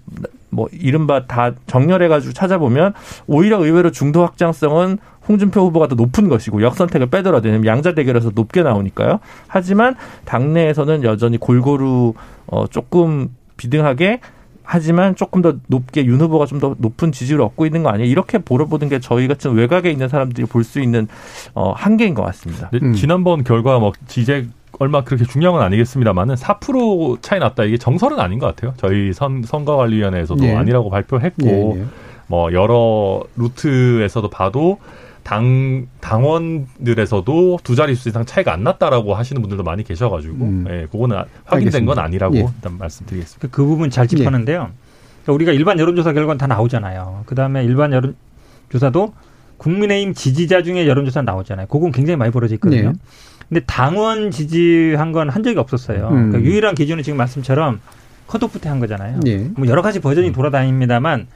뭐 이른바 다 정렬해가지고 찾아보면 오히려 의외로 중도 확장성은 홍준표 후보가 더 높은 것이고 역선택을 빼더라도 왜냐면 양자 대결에서 높게 나오니까요. 하지만 당내에서는 여전히 골고루 어 조금 비등하게 하지만 조금 더 높게 윤 후보가 좀 더 높은 지지를 얻고 있는 거 아니에요? 이렇게 보러보는 게 저희 같은 외곽에 있는 사람들이 볼 수 있는 어 한계인 것 같습니다. 음. 지난번 결과 뭐 지제 얼마 그렇게 중요한 건 아니겠습니다만은 4% 차이 났다 이게 정설은 아닌 것 같아요. 저희 선 선거관리위원회에서도 예. 아니라고 발표했고 예, 예. 뭐 여러 루트에서도 봐도 당 당원들에서도 두 자릿수 이상 차이가 안 났다라고 하시는 분들도 많이 계셔가지고 음. 예, 그거는 확인된 건 알겠습니다. 아니라고 예. 일단 말씀드리겠습니다. 그 부분 잘 짚었는데요. 그러니까 우리가 일반 여론조사 결과는 다 나오잖아요. 그 다음에 일반 여론조사도 국민의힘 지지자 중에 여론조사 나오잖아요. 그건 굉장히 많이 벌어져 있거든요. 네. 근데 당원 지지한 건 한 적이 없었어요. 음. 그러니까 유일한 기준은 지금 말씀처럼 컷오프 때 한 거잖아요. 예. 뭐 여러 가지 버전이 돌아다닙니다만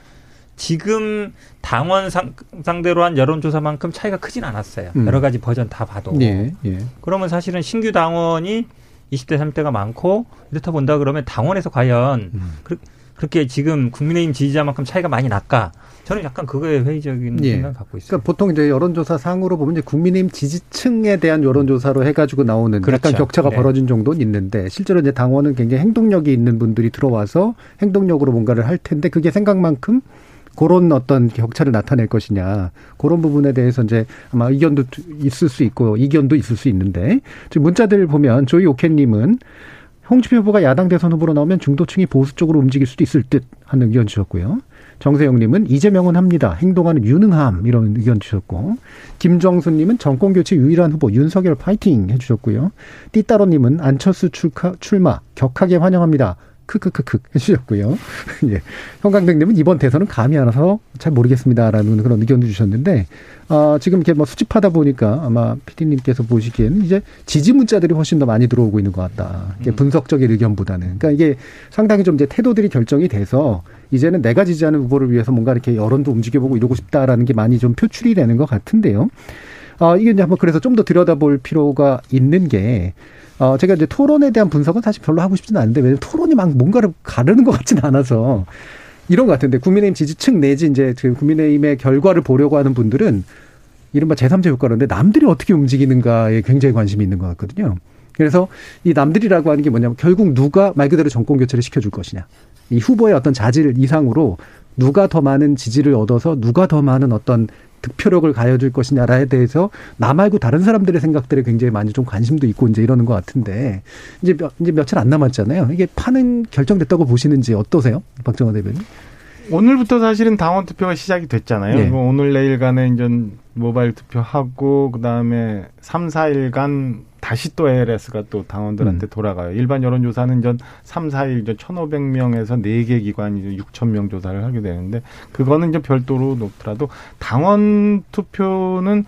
지금 당원 상, 상대로 한 여론조사만큼 차이가 크진 않았어요. 음. 여러 가지 버전 다 봐도. 예, 예. 그러면 사실은 신규 당원이 20대, 30대가 많고 이렇다 본다 그러면 당원에서 과연 음. 그, 렇게 지금 국민의힘 지지자만큼 차이가 많이 날까? 저는 약간 그거에 회의적인 예. 생각을 갖고 있어요. 그러니까 보통 이제 여론조사 상으로 보면 이제 국민의힘 지지층에 대한 여론조사로 해가지고 나오는 약간 그렇죠. 격차가 네. 벌어진 정도는 있는데 실제로 이제 당원은 굉장히 행동력이 있는 분들이 들어와서 행동력으로 뭔가를 할 텐데 그게 생각만큼 그런 어떤 격차를 나타낼 것이냐 그런 부분에 대해서 이제 아마 의견도 있을 수 있고 이견도 있을 수 있는데 지금 문자들 보면 조이 오케님은 홍준표 후보가 야당 대선 후보로 나오면 중도층이 보수 쪽으로 움직일 수도 있을 듯 하는 의견 주셨고요. 정세영님은 이재명은 합니다. 행동하는 유능함 이런 의견 주셨고 김정수님은 정권 교체 유일한 후보 윤석열 파이팅 해주셨고요. 띠따로님은 안철수 출마 격하게 환영합니다. 크크크크 해주셨고요. 예. 형광등님은 이번 대선은 감이 안 와서 잘 모르겠습니다라는 그런 의견도 주셨는데 어, 지금 이렇게 뭐 수집하다 보니까 아마 PD님께서 보시기에는 이제 지지 문자들이 훨씬 더 많이 들어오고 있는 것 같다. 이게 분석적인 의견보다는. 그러니까 이게 상당히 좀 이제 태도들이 결정이 돼서 이제는 내가 지지하는 후보를 위해서 뭔가 이렇게 여론도 움직여보고 이러고 싶다라는 게 많이 좀 표출이 되는 것 같은데요. 어, 이게 이제 한번 그래서 좀 더 들여다볼 필요가 있는 게 어, 제가 이제 토론에 대한 분석은 사실 별로 하고 싶지는 않은데, 왜냐면 토론이 막 뭔가를 가르는 것 같지는 않아서, 이런 것 같은데, 국민의힘 지지층 내지 이제 그 국민의힘의 결과를 보려고 하는 분들은, 이른바 제3자 효과라는데, 남들이 어떻게 움직이는가에 굉장히 관심이 있는 것 같거든요. 그래서 이 남들이라고 하는 게 뭐냐면, 결국 누가 말 그대로 정권 교체를 시켜줄 것이냐. 이 후보의 어떤 자질 이상으로 누가 더 많은 지지를 얻어서 누가 더 많은 어떤 득표력을 가해줄 것이냐에 대해서 나 말고 다른 사람들의 생각들에 굉장히 많이 좀 관심도 있고 이제 이러는 것 같은데 이제 몇, 이제 며칠 안 남았잖아요. 이게 파는 결정됐다고 보시는지 어떠세요, 박정호 대변인? 오늘부터 사실은 당원 투표가 시작이 됐잖아요. 네. 뭐 오늘 내일간에 이제 모바일 투표하고 그다음에 3, 4일간 다시 또 ALS가 또 당원들한테 음. 돌아가요. 일반 여론조사는 전 3, 4일 전 1,500명에서 4개 기관이 이제 6,000명 조사를 하게 되는데 그거는 이제 별도로 놓더라도 당원 투표는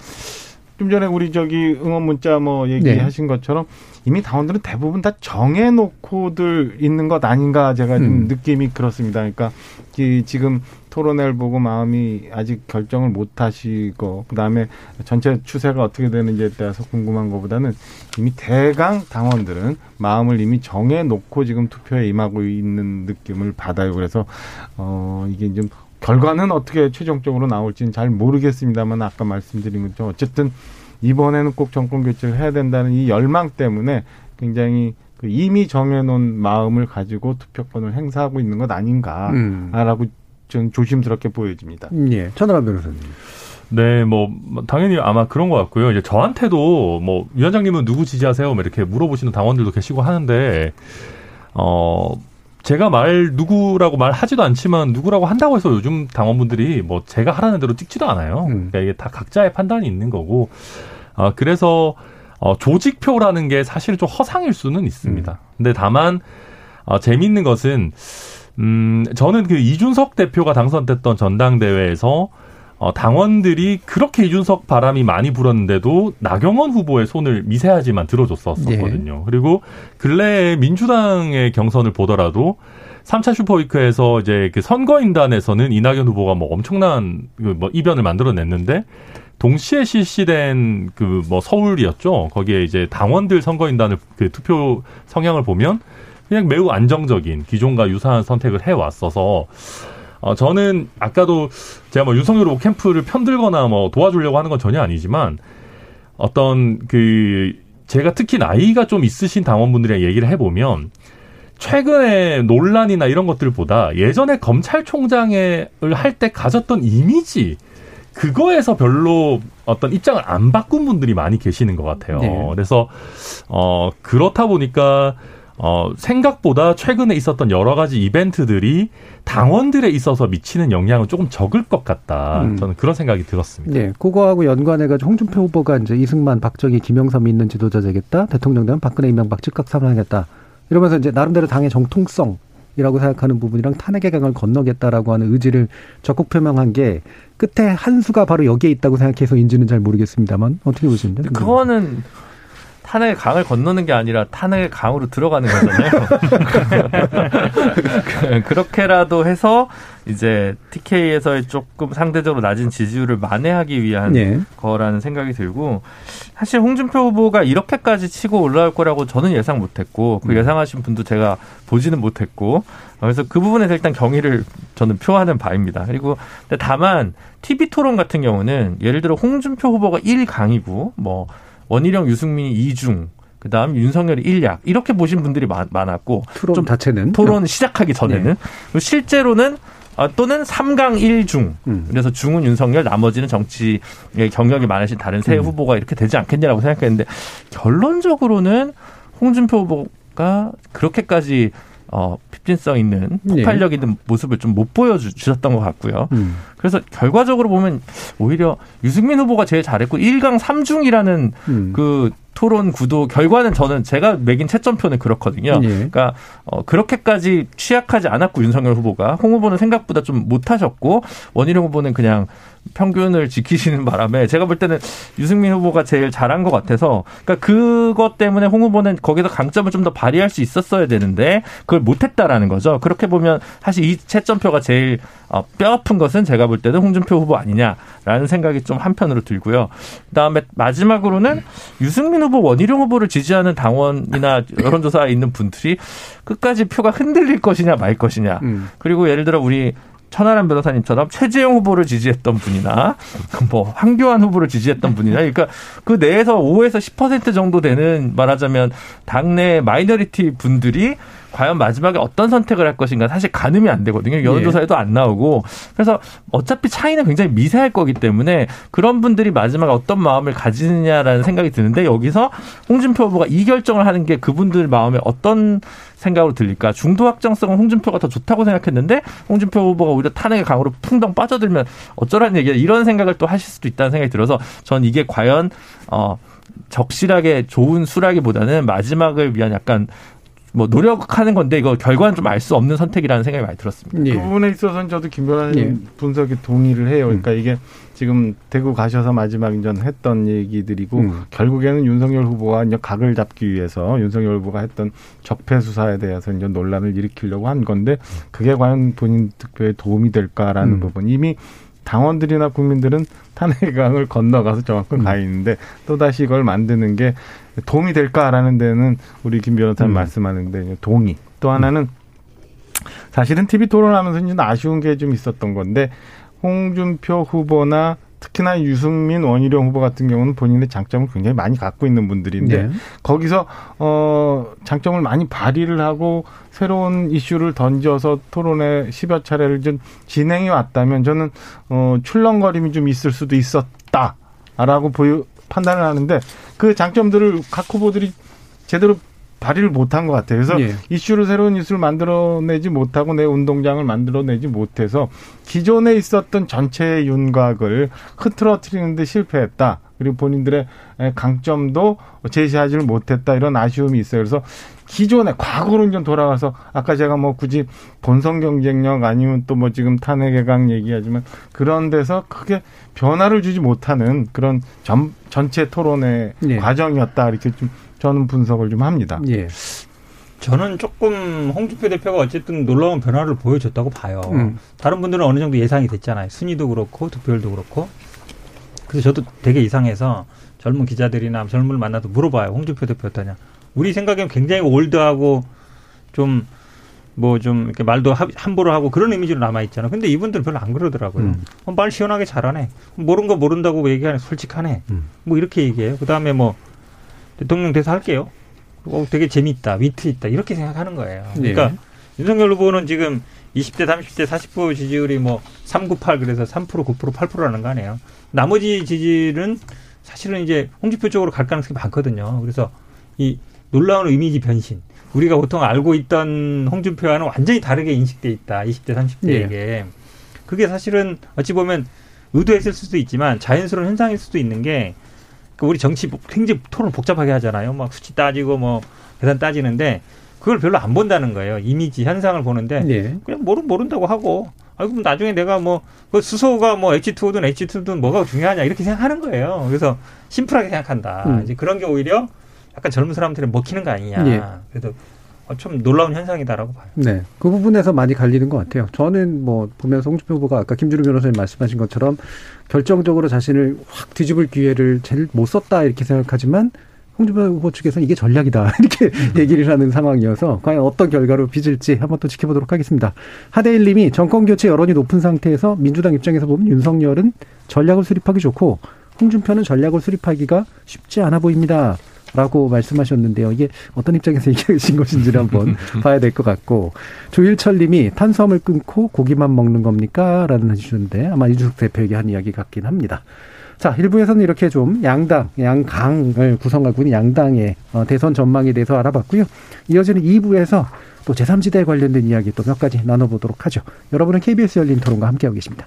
좀 전에 우리 저기 응원 문자 뭐 얘기하신 것처럼 이미 당원들은 대부분 다 정해놓고들 있는 것 아닌가 제가 좀 음. 느낌이 그렇습니다. 그러니까 이 지금 토론회를 보고 마음이 아직 결정을 못 하시고 그다음에 전체 추세가 어떻게 되는지에 대해서 궁금한 것보다는 이미 대강 당원들은 마음을 이미 정해 놓고 지금 투표에 임하고 있는 느낌을 받아요. 그래서 어 이게 좀 결과는 어떻게 최종적으로 나올지는 잘 모르겠습니다만 아까 말씀드린 것처럼 어쨌든 이번에는 꼭 정권 교체를 해야 된다는 이 열망 때문에 굉장히 그 이미 정해놓은 마음을 가지고 투표권을 행사하고 있는 것 아닌가라고 음. 좀 조심스럽게 보여집니다. 예, 천하람 변호사님. 네, 뭐 당연히 아마 그런 것 같고요. 이제 저한테도 뭐 위원장님은 누구 지지하세요? 뭐 이렇게 물어보시는 당원들도 계시고 하는데 어 제가 말 누구라고 말하지도 않지만 누구라고 한다고 해서 요즘 당원분들이 뭐 제가 하라는 대로 찍지도 않아요. 음. 그러니까 이게 다 각자의 판단이 있는 거고 어 그래서 어 조직표라는 게 사실 좀 허상일 수는 있습니다. 근데 다만 어 재미있는 것은 음, 저는 그 이준석 대표가 당선됐던 전당대회에서 어, 당원들이 그렇게 이준석 바람이 많이 불었는데도 나경원 후보의 손을 미세하지만 들어줬었거든요. 그리고 근래에 민주당의 경선을 보더라도 3차 슈퍼위크에서 이제 그 선거인단에서는 이낙연 후보가 뭐 엄청난 그뭐 이변을 만들어냈는데 동시에 실시된 그 뭐 서울이었죠. 거기에 이제 당원들 선거인단을 그 투표 성향을 보면 그냥 매우 안정적인 기존과 유사한 선택을 해 왔어서 어 저는 아까도 제가 뭐 윤석열 후보 캠프를 편들거나 뭐 도와주려고 하는 건 전혀 아니지만 어떤 그 제가 특히 나이가 좀 있으신 당원분들이랑 얘기를 해보면 최근에 논란이나 이런 것들보다 예전에 검찰총장을 할 때 가졌던 이미지 그거에서 별로 어떤 입장을 안 바꾼 분들이 많이 계시는 것 같아요. 네. 그래서 어 그렇다 보니까 어 생각보다 최근에 있었던 여러 가지 이벤트들이 당원들에 있어서 미치는 영향은 조금 적을 것 같다. 음. 저는 그런 생각이 들었습니다. 네, 그거하고 연관해가지고 홍준표 후보가 이제 이승만, 박정희, 김영삼이 있는 지도자 되겠다. 대통령 되면 박근혜, 이명박 즉각 사망하겠다. 이러면서 이제 나름대로 당의 정통성 이라고 생각하는 부분이랑 탄핵의 강을 건너겠다라고 하는 의지를 적극 표명한 게 끝에 한 수가 바로 여기에 있다고 생각해서 인지는 잘 모르겠습니다만 어떻게. 근데 그거는 탄핵의 강을 건너는 게 아니라 탄핵의 강으로 들어가는 거잖아요. 그렇게라도 해서 이제 TK에서의 조금 상대적으로 낮은 지지율을 만회하기 위한 네. 거라는 생각이 들고 사실 홍준표 후보가 이렇게까지 치고 올라올 거라고 저는 예상 못했고 그 예상하신 분도 제가 보지는 못했고 그래서 그 부분에서 일단 경의를 저는 표하는 바입니다. 그리고 다만 TV 토론 같은 경우는 예를 들어 홍준표 후보가 1강이고 뭐 원희룡, 유승민이 2중 그 다음 윤석열이 1약 이렇게 보신 분들이 많, 많았고 토론 좀 자체는 토론 시작하기 전에는 그리고 실제로는 아, 또는 3강 1중. 음. 그래서 중은 윤석열, 나머지는 정치의 경력이 많으신 다른 세 음. 후보가 이렇게 되지 않겠냐라고 생각했는데 결론적으로는 홍준표 후보가 그렇게까지 어, 핍진성 있는 폭발력 있는 모습을 좀 못 보여주셨던 것 같고요. 음. 그래서 결과적으로 보면 오히려 유승민 후보가 제일 잘했고 1강 3중이라는 음. 그 토론 구도 결과는 저는 제가 매긴 채점표는 그렇거든요. 예. 그러니까 어, 그렇게까지 취약하지 않았고 윤석열 후보가 홍 후보는 생각보다 좀 못하셨고 원희룡 후보는 그냥 평균을 지키시는 바람에 제가 볼 때는 유승민 후보가 제일 잘한 것 같아서 그러니까 그것 때문에 홍 후보는 거기서 강점을 좀 더 발휘할 수 있었어야 되는데 그걸 못했다라는 거죠. 그렇게 보면 사실 이 채점표가 제일 어, 뼈아픈 것은 제가 볼 때는 홍준표 후보 아니냐라는 생각이 좀 한편으로 들고요. 그다음에 마지막으로는 유승민 후보, 원희룡 후보를 지지하는 당원이나 여론조사에 있는 분들이 끝까지 표가 흔들릴 것이냐 말 것이냐. 음. 그리고 예를 들어 우리 천하람 변호사님처럼 최재형 후보를 지지했던 분이나 뭐 황교안 후보를 지지했던 분이나 그러니까 그 내에서 5에서 10% 정도 되는 말하자면 당내 마이너리티 분들이 과연 마지막에 어떤 선택을 할 것인가 사실 가늠이 안 되거든요. 여론조사에도 안 나오고 그래서 어차피 차이는 굉장히 미세할 거기 때문에 그런 분들이 마지막에 어떤 마음을 가지느냐라는 생각이 드는데 여기서 홍준표 후보가 이 결정을 하는 게 그분들 마음에 어떤 생각으로 들릴까? 중도 확장성은 홍준표가 더 좋다고 생각했는데 홍준표 후보가 오히려 탄핵의 강으로 풍덩 빠져들면 어쩌라는 얘기야 이런 생각을 또 하실 수도 있다는 생각이 들어서 전 이게 과연 어 적실하게 좋은 수라기보다는 마지막을 위한 약간 뭐 노력하는 건데 이거 결과는 좀 알 수 없는 선택이라는 생각이 많이 들었습니다. 예. 그 부분에 있어서는 저도 김 변호사님 예. 분석에 동의를 해요. 그러니까 음. 이게 지금 대구 가셔서 마지막 인전 했던 얘기들이고 음. 결국에는 윤석열 후보가 이제 각을 잡기 위해서 윤석열 후보가 했던 적폐 수사에 대해서 이제 논란을 일으키려고 한 건데 그게 과연 본인 득표에 도움이 될까라는 음. 부분 이미 당원들이나 국민들은 탄핵강을 건너가서 정확히 음. 가 있는데 또다시 이걸 만드는 게 도움이 될까라는 데는 우리 김 변호사님 음. 말씀하는데 동의. 또 하나는 사실은 TV 토론하면서 좀 아쉬운 게 좀 있었던 건데 홍준표 후보나 특히나 유승민 원희룡 후보 같은 경우는 본인의 장점을 굉장히 많이 갖고 있는 분들인데 네. 거기서 어 장점을 많이 발휘를 하고 새로운 이슈를 던져서 토론에 십여 차례를 좀 진행해 왔다면 저는 어 출렁거림이 좀 있을 수도 있었다라고 보여 판단을 하는데 그 장점들을 각 후보들이 제대로 발휘를 못한 것 같아요. 그래서 예. 이슈를 새로운 이슈를 만들어내지 못하고 내 운동장을 만들어내지 못해서 기존에 있었던 전체의 윤곽을 흐트러뜨리는데 실패했다. 그리고 본인들의 강점도 제시하지를 못했다 이런 아쉬움이 있어요. 그래서 기존에 과거로 좀 돌아가서 아까 제가 뭐 굳이 본성 경쟁력 아니면 또 뭐 지금 탄핵 개강 얘기하지만 그런 데서 크게 변화를 주지 못하는 그런 전, 전체 토론의 예. 과정이었다 이렇게 좀 저는 분석을 좀 합니다. 예. 저는 조금 홍준표 대표가 어쨌든 놀라운 변화를 보여줬다고 봐요. 음. 다른 분들은 어느 정도 예상이 됐잖아요. 순위도 그렇고 득표율도 그렇고. 그래서 저도 되게 이상해서 젊은 기자들이나 젊은 만나도 물어봐요. 홍준표 대표 어떠냐. 우리 생각에는 굉장히 올드하고 좀 뭐 좀 이렇게 말도 함부로 하고 그런 이미지로 남아 있잖아. 근데 이분들 별로 안 그러더라고요. 음. 어, 말 시원하게 잘하네. 모르는 거 모른다고 얘기하네. 솔직하네. 음. 뭐 이렇게 얘기해요. 그 다음에 뭐 대통령 돼서 할게요. 어, 되게 재밌다, 위트 있다 이렇게 생각하는 거예요. 그러니까 네. 윤석열 후보는 지금 20대, 30대, 40% 지지율이 뭐 398 그래서 3% 9% 8%라는 거 아니에요. 나머지 지지는 사실은 이제 홍준표 쪽으로 갈 가능성이 많거든요. 그래서 이 놀라운 이미지 변신. 우리가 보통 알고 있던 홍준표와는 완전히 다르게 인식돼 있다. 20대, 30대에게. 네. 그게 사실은 어찌 보면 의도했을 수도 있지만 자연스러운 현상일 수도 있는 게그 우리 정치 굉장히 토론 복잡하게 하잖아요. 막 수치 따지고 뭐 계산 따지는데 그걸 별로 안 본다는 거예요. 이미지 현상을 보는데 네. 그냥 모르 모른다고 하고 아이고 나중에 내가 뭐 그 수소가 뭐 H2든 H2든 뭐가 중요하냐 이렇게 생각하는 거예요. 그래서 심플하게 생각한다. 음. 이제 그런 게 오히려 약간 젊은 사람들이 먹히는 거 아니냐. 네. 그래도 어, 좀 놀라운 현상이다라고 봐요. 네. 그 부분에서 많이 갈리는 것 같아요. 저는 뭐 보면서 홍준표 후보가 아까 김준우 변호사님 말씀하신 것처럼 결정적으로 자신을 확 뒤집을 기회를 제일 못 썼다 이렇게 생각하지만 홍준표 후보 측에서는 이게 전략이다 이렇게 음. 얘기를 하는 상황이어서 과연 어떤 결과로 빚을지 한번 또 지켜보도록 하겠습니다. 하대일 님이 정권 교체 여론이 높은 상태에서 민주당 입장에서 보면 윤석열은 전략을 수립하기 좋고 홍준표는 전략을 수립하기가 쉽지 않아 보입니다. 라고 말씀하셨는데요. 이게 어떤 입장에서 얘기하신 것인지를 한번 봐야 될 것 같고 조일철 님이 탄수화물 끊고 고기만 먹는 겁니까? 라는 하주셨는데 아마 이준석 대표에게 한 이야기 같긴 합니다. 자, 1부에서는 이렇게 좀 양당, 양강을 구성하고 있는 양당의 어, 대선 전망에 대해서 알아봤고요. 이어지는 2부에서 또 제3지대에 관련된 이야기 또 몇 가지 나눠보도록 하죠. 여러분은 KBS 열린 토론과 함께하고 계십니다.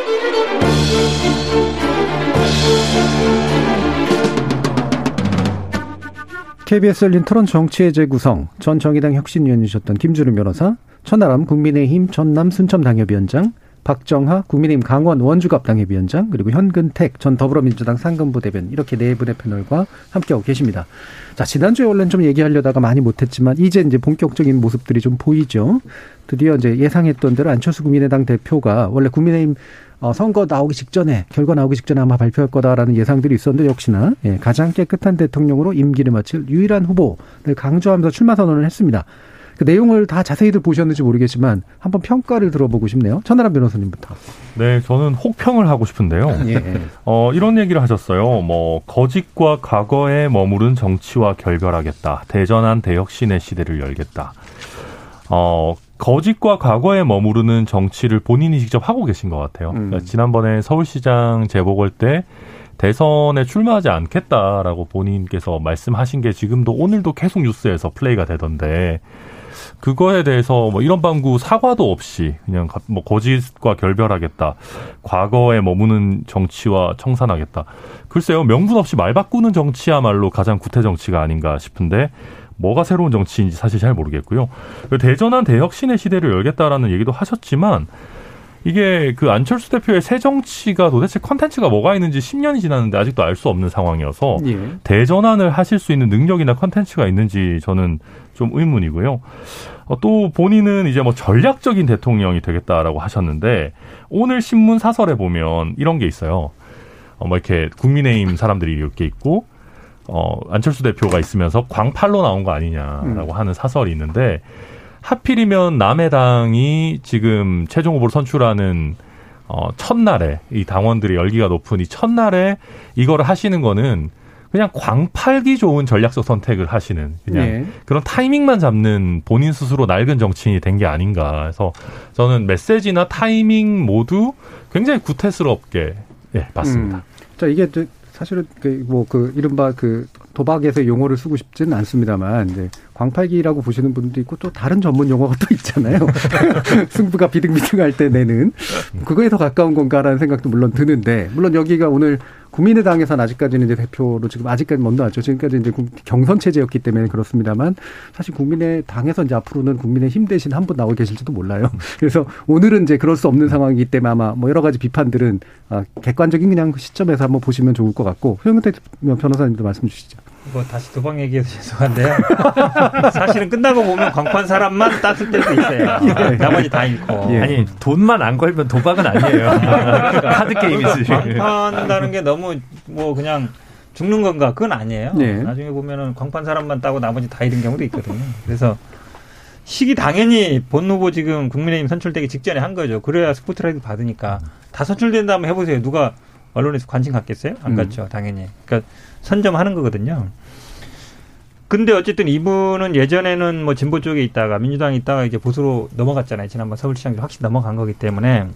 KBS 열린 토론 정치의 재구성. 전 정의당 혁신위원이셨던 김주름 변호사, 천하람 국민의힘 전남 순천 당협위원장, 박정하 국민의힘 강원 원주갑 당협위원장 그리고 현근택 전 더불어민주당 상근부 대변 이렇게 네 분의 패널과 함께하고 계십니다. 자 지난주에 원래는 좀 얘기하려다가 많이 못했지만 이제 이제 본격적인 모습들이 좀 보이죠. 드디어 이제 예상했던 대로 안철수 국민의당 대표가 원래 국민의힘 어, 선거 나오기 직전에 결과 나오기 직전에 아마 발표할 거다라는 예상들이 있었는데 역시나 예, 가장 깨끗한 대통령으로 임기를 마칠 유일한 후보를 강조하면서 출마 선언을 했습니다. 그 내용을 다 자세히들 보셨는지 모르겠지만 한번 평가를 들어보고 싶네요. 천하람 변호사님부터. 네, 저는 혹평을 하고 싶은데요. 예. 어, 이런 얘기를 하셨어요. 뭐, 거짓과 과거에 머무른 정치와 결별하겠다. 대전한 대혁신의 시대를 열겠다. 어, 거짓과 과거에 머무르는 정치를 본인이 직접 하고 계신 것 같아요. 음. 그러니까 지난번에 서울시장 재보궐 때 대선에 출마하지 않겠다라고 본인께서 말씀하신 게 지금도 오늘도 계속 뉴스에서 플레이가 되던데 그거에 대해서 뭐 이런 방구 사과도 없이 그냥 가- 뭐 거짓과 결별하겠다. 과거에 머무는 정치와 청산하겠다. 글쎄요, 명분 없이 말 바꾸는 정치야말로 가장 구태 정치가 아닌가 싶은데 뭐가 새로운 정치인지 사실 잘 모르겠고요. 그 대전한 대혁신의 시대를 열겠다라는 얘기도 하셨지만 이게 그 안철수 대표의 새 정치가 도대체 컨텐츠가 뭐가 있는지 10년이 지났는데 아직도 알 수 없는 상황이어서 예. 대전환을 하실 수 있는 능력이나 컨텐츠가 있는지 저는 좀 의문이고요. 어, 또 본인은 이제 뭐 전략적인 대통령이 되겠다라고 하셨는데 오늘 신문 사설에 보면 이런 게 있어요. 어, 뭐 이렇게 국민의힘 사람들이 이렇게 있고 어, 안철수 대표가 있으면서 광팔로 나온 거 아니냐라고 하는 사설이 있는데 하필이면 남해당이 지금 최종 후보를 선출하는 어, 첫날에 이 당원들의 열기가 높은 이 첫날에 이거를 하시는 거는 그냥 광팔기 좋은 전략적 선택을 하시는 그냥 예. 그런 타이밍만 잡는 본인 스스로 낡은 정치인이 된 게 아닌가 해서 저는 메시지나 타이밍 모두 굉장히 구태스럽게 예, 봤습니다. 음. 자 이게 저- 사실은 뭐그 이른바 그 도박에서 용어를 쓰고 싶지는 않습니다만 이제 광팔기라고 보시는 분도 있고 또 다른 전문 용어가 또 있잖아요. 승부가 비등비등할 때 내는 그거에 더 가까운 건가라는 생각도 물론 드는데 물론 여기가 오늘 국민의당에서는 아직까지는 이제 대표로 지금 아직까지 먼저 왔죠. 지금까지 이제 국- 경선 체제였기 때문에 그렇습니다만 사실 국민의당에서 이제 앞으로는 국민의힘 대신 한 분 나오 계실지도 몰라요. 그래서 오늘은 이제 그럴 수 없는 상황이기 때문에 아마 뭐 여러 가지 비판들은 아, 객관적인 그냥 시점에서 한번 보시면 좋을 것 같고 소영태 변호사님도 말씀 주시죠. 이거 다시 도박 얘기해서 죄송한데요. 사실은 끝나고 보면 광판 사람만 땄을 때도 있어요. 예. 나머지 다 잃고. 예. 아니 돈만 안 걸면 도박은 아니에요. 카드 게임이지. 광판다는 게 너무 뭐 그냥 죽는 건가? 그건 아니에요. 네. 나중에 보면은 광판 사람만 따고 나머지 다 잃은 경우도 있거든요. 그래서 시기 당연히 본 후보 지금 국민의힘 선출되기 직전에 한 거죠. 그래야 스포트라이트 받으니까 다 선출된 다음에 해보세요. 누가 언론에서 관심 갖겠어요? 안 음. 갖죠, 당연히. 그러니까 선점하는 거거든요. 근데 어쨌든 이분은 예전에는 뭐 진보 쪽에 있다가 민주당에 있다가 이제 보수로 넘어갔잖아요. 지난번 서울시장도 확실히 넘어간 거기 때문에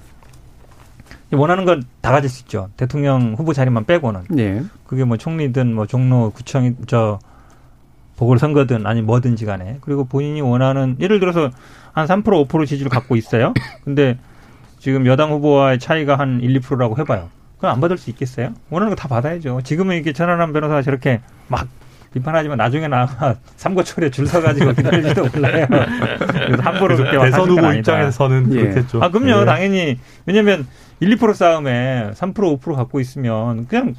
원하는 건 다 가질 수 있죠. 대통령 후보 자리만 빼고는. 예. 그게 뭐 총리든 뭐 종로 구청 저 보궐선거든 아니 뭐든지 간에 그리고 본인이 원하는 예를 들어서 한 3% 5% 지지를 갖고 있어요. 근데 지금 여당 후보와의 차이가 한 1, 2%라고 해봐요. 그럼 안 받을 수 있겠어요? 원하는 거 다 받아야죠. 지금은 이게 천안함 변호사가 저렇게 막 비판하지만 나중에는 아마 삼고초리에 줄 서가지고 기다릴지도 몰라요. 그래서 함부로 그렇게 대선 후보. 입장에서는 예. 그렇겠죠. 아, 그럼요. 예. 당연히. 왜냐면 1, 2% 싸움에 3%, 5% 갖고 있으면 그냥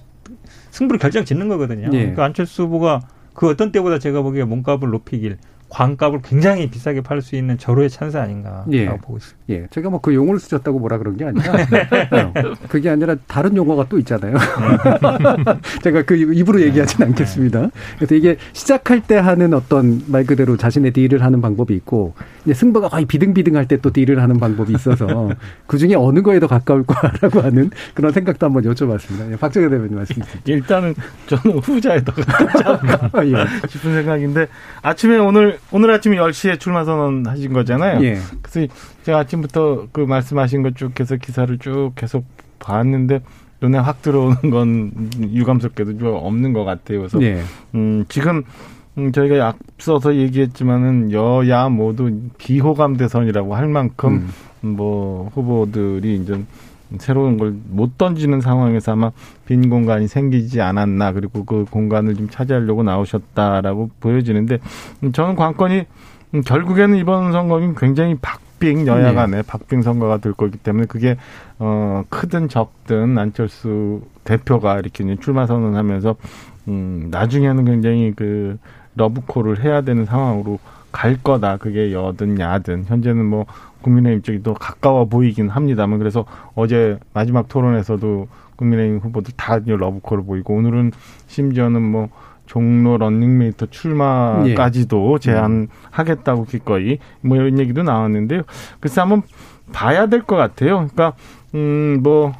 승부를 결정 짓는 거거든요. 예. 그 안철수 후보가 그 어떤 때보다 제가 보기에 몸값을 높이길 광값을 굉장히 비싸게 팔 수 있는 절호의 찬스 아닌가라고 예. 보고 있습니다. 예. 제가 뭐 그 용어를 쓰셨다고 뭐라 그런 게 아니라 어, 그게 아니라 다른 용어가 또 있잖아요. 제가 그 입으로 얘기하진 않겠습니다. 그래서 이게 시작할 때 하는 어떤 말 그대로 자신의 딜을 하는 방법이 있고 이제 승부가 거의 비등비등할 때 또 딜을 하는 방법이 있어서 그 중에 어느 거에 더 가까울 거라고 하는 그런 생각도 한번 여쭤봤습니다. 예, 박정현 대변인 말씀. 일단은 저는 후자에 더 가깝지 않나 아, 예. 싶은 생각인데 아침에 오늘 오늘 아침 10시에 출마 선언 하신 거잖아요. 예. 그래서 제가 아침부터 그 말씀하신 것쭉 해서 기사를 쭉 계속 봤는데 눈에 확 들어오는 건 유감스럽게도 좀 없는 것 같아요. 그래서 예. 음, 지금 음, 저희가 앞서서 얘기했지만은 여야 모두 비호감 대선이라고 할 만큼 음. 뭐 후보들이 이제 새로운 걸 못 던지는 상황에서 아마 빈 공간이 생기지 않았나. 그리고 그 공간을 좀 차지하려고 나오셨다라고 보여지는데 음, 저는 관건이 음, 결국에는 이번 선거는 굉장히 박빙 여야 간의 박빙 선거가 될 거기 때문에 그게 어 크든 적든 안철수 대표가 이렇게 출마 선언하면서 음 나중에는 굉장히 그 러브콜을 해야 되는 상황으로 갈 거다. 그게 여든 야든. 현재는 뭐 국민의힘 쪽이 더 가까워 보이긴 합니다만 그래서 어제 마지막 토론에서도 국민의힘 후보들 다 러브콜을 보이고 오늘은 심지어는 뭐 종로 러닝메이트 출마까지도 예. 제안하겠다고 기꺼이 뭐 이런 얘기도 나왔는데요. 글쎄 한번 봐야 될 것 같아요. 그러니까 음뭐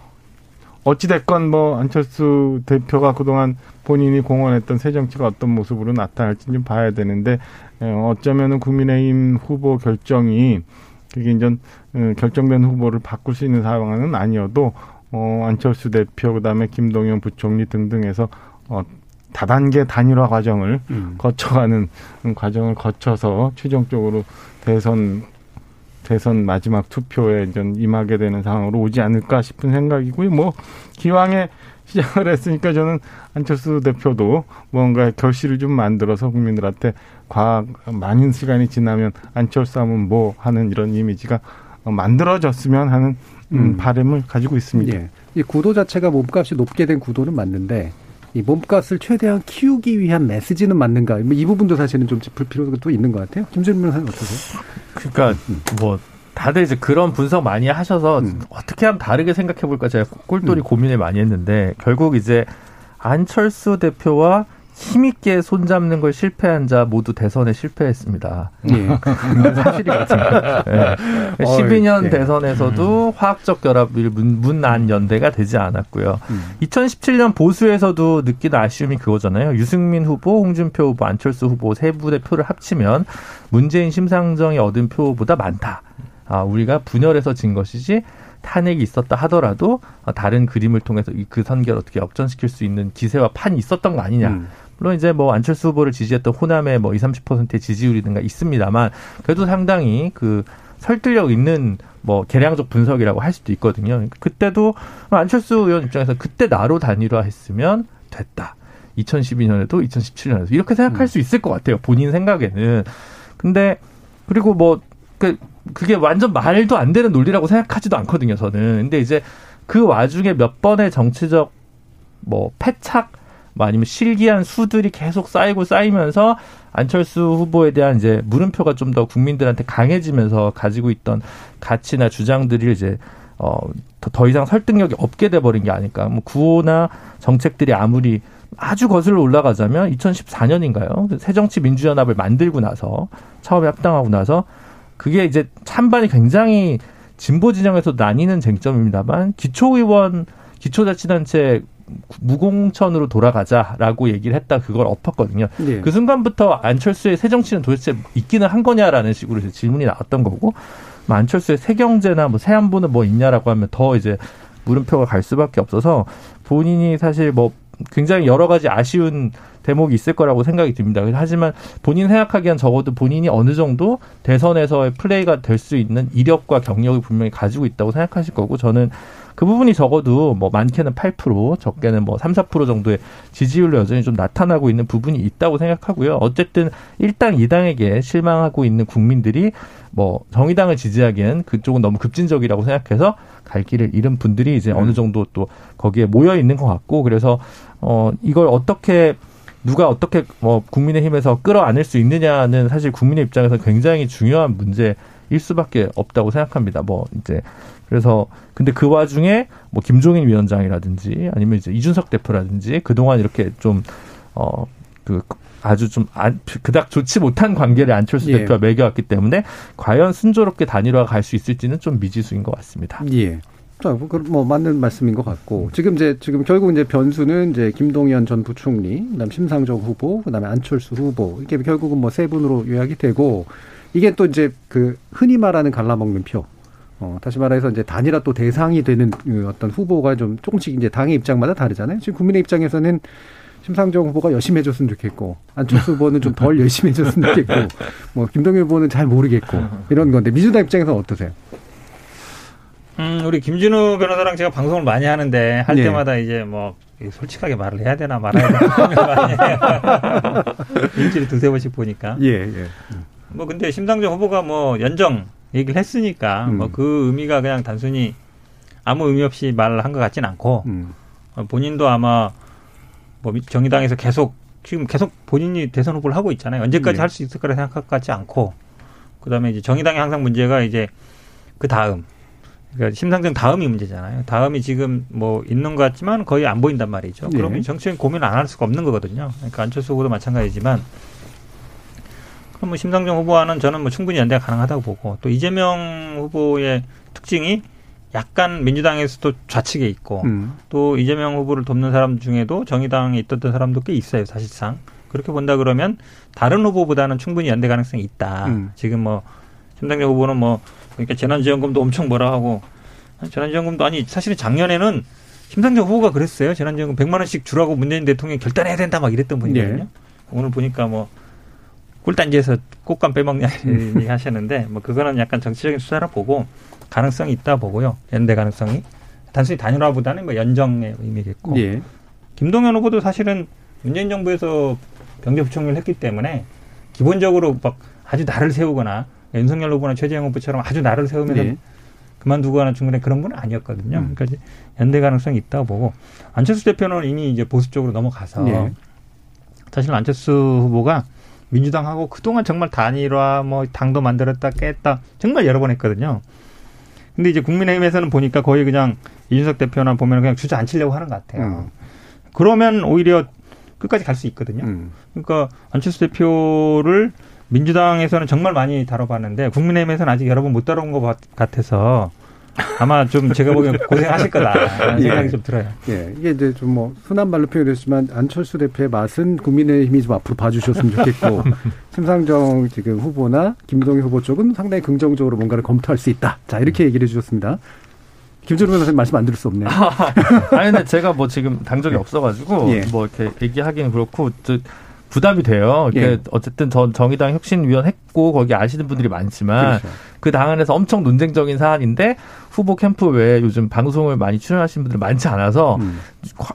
어찌됐건 뭐 안철수 대표가 그동안 본인이 공언했던 새 정치가 어떤 모습으로 나타날지 좀 봐야 되는데 예, 어쩌면은 국민의힘 후보 결정이 이제 어, 결정된 후보를 바꿀 수 있는 상황은 아니어도 어 안철수 대표 그다음에 김동연 부총리 등등해서 어 다단계 단일화 과정을 음. 거쳐가는 과정을 거쳐서 최종적으로 대선 대선 마지막 투표에 이제 임하게 되는 상황으로 오지 않을까 싶은 생각이고요. 뭐 기왕에 시작을 했으니까 저는 안철수 대표도 뭔가 결실을 좀 만들어서 국민들한테 과학 많은 시간이 지나면 안철수 하면 뭐 하는 이런 이미지가 만들어졌으면 하는 음, 음. 바람을 가지고 있습니다. 예. 이 구도 자체가 몸값이 높게 된 구도는 맞는데 이 몸값을 최대한 키우기 위한 메시지는 맞는가? 뭐이 부분도 사실은 좀 짚을 필요가 또 있는 것 같아요. 김준민 변호사님 어떠세요? 그러니까 음. 뭐 다들 이제 그런 분석 많이 하셔서 음. 어떻게 하면 다르게 생각해 볼까 제가 꼴돌이 음. 고민을 많이 했는데 결국 이제 안철수 대표와 힘있게 손잡는 걸 실패한 자 모두 대선에 실패했습니다. 예. 사실이 같습니다. 네. 12년 예. 대선에서도 음. 화학적 결합을 문, 난 연대가 되지 않았고요. 음. 2017년 보수에서도 느낀 아쉬움이 그거잖아요. 유승민 후보, 홍준표 후보, 안철수 후보 세 분의 표를 합치면 문재인 심상정이 얻은 표보다 많다. 아, 우리가 분열해서 진 것이지 탄핵이 있었다 하더라도 다른 그림을 통해서 그 선결 어떻게 역전시킬 수 있는 기세와 판이 있었던 거 아니냐. 음. 물론 이제 뭐 안철수 후보를 지지했던 호남의 뭐 20, 30%의 지지율이든가 있습니다만 그래도 상당히 그 설득력 있는 뭐 계량적 분석이라고 할 수도 있거든요. 그때도 안철수 의원 입장에서 그때 나로 단일화했으면 됐다. 2012년에도 2017년에도 이렇게 생각할 음. 수 있을 것 같아요. 본인 생각에는. 근데 그리고 뭐그 그게 완전 말도 안 되는 논리라고 생각하지도 않거든요, 저는. 근데 이제 그 와중에 몇 번의 정치적 뭐 패착 뭐 아니면 실기한 수들이 계속 쌓이고 쌓이면서 안철수 후보에 대한 이제 물음표가 좀 더 국민들한테 강해지면서 가지고 있던 가치나 주장들이 이제 어, 더, 더 이상 설득력이 없게 돼버린 게 아닐까. 뭐 구호나 정책들이 아무리 아주 거슬러 올라가자면 2014년인가요? 새정치민주연합을 만들고 나서 처음에 합당하고 나서 그게 이제 찬반이 굉장히 진보 진영에서 나뉘는 쟁점입니다만 기초의원 기초자치단체 무공천으로 돌아가자라고 얘기를 했다 그걸 엎었거든요. 네. 그 순간부터 안철수의 새 정치는 도대체 있기는 한 거냐라는 식으로 질문이 나왔던 거고 뭐 안철수의 새 경제나 뭐 새 안보는 뭐 있냐라고 하면 더 이제 물음표가 갈 수밖에 없어서 본인이 사실 뭐 굉장히 여러 가지 아쉬운 대목이 있을 거라고 생각이 듭니다. 하지만 본인 생각하기엔 적어도 본인이 어느 정도 대선에서의 플레이가 될 수 있는 이력과 경력을 분명히 가지고 있다고 생각하실 거고 저는 그 부분이 적어도 뭐 많게는 8% 적게는 뭐 3, 4% 정도의 지지율로 여전히 좀 나타나고 있는 부분이 있다고 생각하고요. 어쨌든 일당 이당에게 실망하고 있는 국민들이 뭐 정의당을 지지하기엔 그쪽은 너무 급진적이라고 생각해서 갈 길을 잃은 분들이 이제 음. 어느 정도 또 거기에 모여 있는 것 같고 그래서 어 이걸 어떻게 누가 어떻게 뭐 국민의힘에서 끌어안을 수 있느냐는 사실 국민의 입장에서 굉장히 중요한 문제일 수밖에 없다고 생각합니다. 뭐 이제 그래서 근데 그 와중에 뭐 김종인 위원장이라든지 아니면 이제 이준석 대표라든지 그동안 이렇게 좀어그 아주 좀 안, 그닥 좋지 못한 관계를 안철수 예. 대표가 매겨왔기 때문에 과연 순조롭게 단일화가 갈 수 있을지는 좀 미지수인 것 같습니다. 예. 자, 뭐, 뭐 맞는 말씀인 것 같고 지금 이제 지금 결국 이제 변수는 이제 김동연 전 부총리, 그다음 심상정 후보, 그다음에 안철수 후보 이게 결국은 뭐 세 분으로 요약이 되고 이게 또 이제 그 흔히 말하는 갈라먹는 표. 어, 다시 말해서 이제 단일화 또 대상이 되는 그 어떤 후보가 좀 조금씩 이제 당의 입장마다 다르잖아요. 지금 국민의 입장에서는 심상정 후보가 열심히 해줬으면 좋겠고 안철수 후보는 좀 덜 열심히 해줬으면 좋겠고 뭐 김동연 후보는 잘 모르겠고 이런 건데 민주당 입장에서 는 어떠세요? 음, 우리 김진우 변호사랑 제가 방송을 많이 하는데 할 예. 때마다 이제 뭐 솔직하게 말을 해야 되나 말아야 되나. 일주일에 두세 번씩 보니까. 예, 예. 뭐 근데 심상정 후보가 뭐 연정 얘기를 했으니까 음. 뭐그 의미가 그냥 단순히 아무 의미 없이 말을 한 것 같진 않고 음. 어, 본인도 아마 뭐 미- 정의당에서 계속 지금 계속 본인이 대선 후보를 하고 있잖아요. 언제까지 네. 할수 있을 거라 생각 것 같지 않고 그다음에 이제 정의당의 항상 문제가 이제 그 다음 그러니까 심상정 다음이 문제잖아요. 다음이 지금 뭐 있는 것 같지만 거의 안 보인단 말이죠. 네. 그러면 정치적인 고민을 안 할 수가 없는 거거든요. 그러니까 안철수 후보도 마찬가지지만 그럼 뭐 심상정 후보와는 저는 뭐 충분히 연대가 가능하다고 보고 또 이재명 후보의 특징이 약간 민주당에서도 좌측에 있고 음. 또 이재명 후보를 돕는 사람 중에도 정의당에 있었던 사람도 꽤 있어요, 사실상. 그렇게 본다 그러면 다른 후보보다는 충분히 연대 가능성이 있다. 음. 지금 뭐 심상정 후보는 뭐 그러니까 재난지원금도 엄청 뭐라 하고 재난지원금도 아니 사실은 작년에는 심상정 후보가 그랬어요. 재난지원금 100만 원씩 주라고 문재인 대통령이 결단해야 된다 막 이랬던 분이거든요. 예. 오늘 보니까 뭐 꿀단지에서 꽃감 빼먹냐 이런 얘기 하셨는데 뭐 그거는 약간 정치적인 수사를 보고 가능성이 있다 보고요. 연대 가능성이 단순히 단일화보다는 뭐 연정의 의미겠고 예. 김동연 후보도 사실은 문재인 정부에서 경제부총리를 했기 때문에 기본적으로 막 아주 나를 세우거나 윤석열 후보나 최재형 후보처럼 아주 나를 세우면서 예. 그만두거나 중간에 그런 분은 아니었거든요. 음. 그러니까 연대 가능성이 있다고 보고 안철수 대표는 이미 이제 보수 쪽으로 넘어가서 예. 사실 안철수 후보가 민주당하고 그동안 정말 단일화 뭐 당도 만들었다 깼다 정말 여러 번 했거든요. 근데 이제 국민의힘에서는 보니까 거의 그냥 이준석 대표나 보면 그냥 주저앉히려고 하는 것 같아요. 음. 그러면 오히려 끝까지 갈 수 있거든요. 음. 그러니까 안철수 대표를 민주당에서는 정말 많이 다뤄봤는데 국민의힘에서는 아직 여러 번 못 다뤄본 것 같- 같아서 아마 좀 제가 보기엔 고생하실 거다라는 예. 생각이 좀 들어요. 예, 이게 이제 좀 뭐 순한 말로 표현됐지만 안철수 대표의 맛은 국민의힘이 좀 앞으로 봐주셨으면 좋겠고 심상정 지금 후보나 김동희 후보 쪽은 상당히 긍정적으로 뭔가를 검토할 수 있다. 자 이렇게 얘기를 해주셨습니다. 김준호 변호사님 말씀 안 들을 수 없네요. 아니 근데 제가 뭐 지금 당적이 없어가지고 예. 뭐 이렇게 얘기하기는 그렇고 저 부담이 돼요. 이게 예. 어쨌든 전 정의당 혁신위원 했고 거기 아시는 분들이 많지만 그렇죠. 그당 안에서 엄청 논쟁적인 사안인데 후보 캠프 외에 요즘 방송을 많이 출연하시는 분들 많지 않아서 음. 과-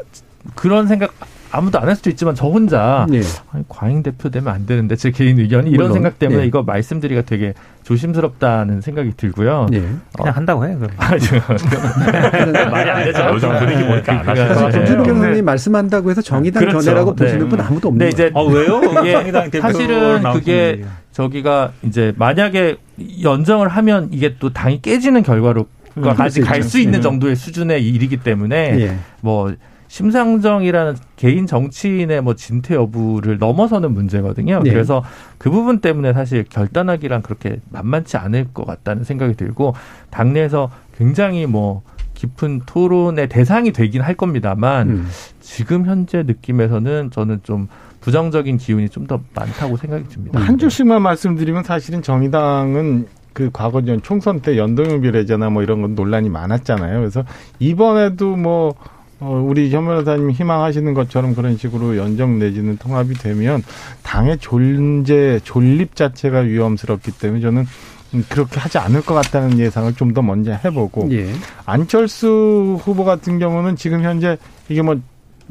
그런 생각 아무도 안 할 수도 있지만 저 혼자 예. 아니, 과잉 대표 되면 안 되는데 제 개인 의견이 이런 물론. 생각 때문에 예. 이거 말씀드리기가 되게 조심스럽다는 생각이 들고요. 예. 그냥 한다고 해요. 그럼. 아, 말이 안 되죠. 요즘 분위기 보니까 안 하실 것 네. 네. 말씀한다고 해서 정의당 그렇죠. 견해라고 네. 보시는 분 아무도 없네요. 이제 아 왜요? 그게 정의당 대표 사실은 그게. 저기가 이제 만약에 연정을 하면 이게 또 당이 깨지는 결과로 음, 까지 그럴 수갈 있죠. 수 있는 음. 정도의 수준의 일이기 때문에 예. 뭐 심상정이라는 개인 정치인의 뭐 진퇴 여부를 넘어서는 문제거든요. 네. 그래서 그 부분 때문에 사실 결단하기란 그렇게 만만치 않을 것 같다는 생각이 들고 당내에서 굉장히 뭐 깊은 토론의 대상이 되긴 할 겁니다만 음. 지금 현재 느낌에서는 저는 좀 부정적인 기운이 좀 더 많다고 생각이 듭니다. 한 줄씩만 말씀드리면 사실은 정의당은 그 과거 전 총선 때 연동형 비례제나 뭐 이런 건 논란이 많았잖아요. 그래서 이번에도 뭐 어, 우리 현 변호사님 희망하시는 것처럼 그런 식으로 연정 내지는 통합이 되면 당의 존재 존립 자체가 위험스럽기 때문에 저는 음, 그렇게 하지 않을 것 같다는 예상을 좀 더 먼저 해보고 예. 안철수 후보 같은 경우는 지금 현재 이게 뭐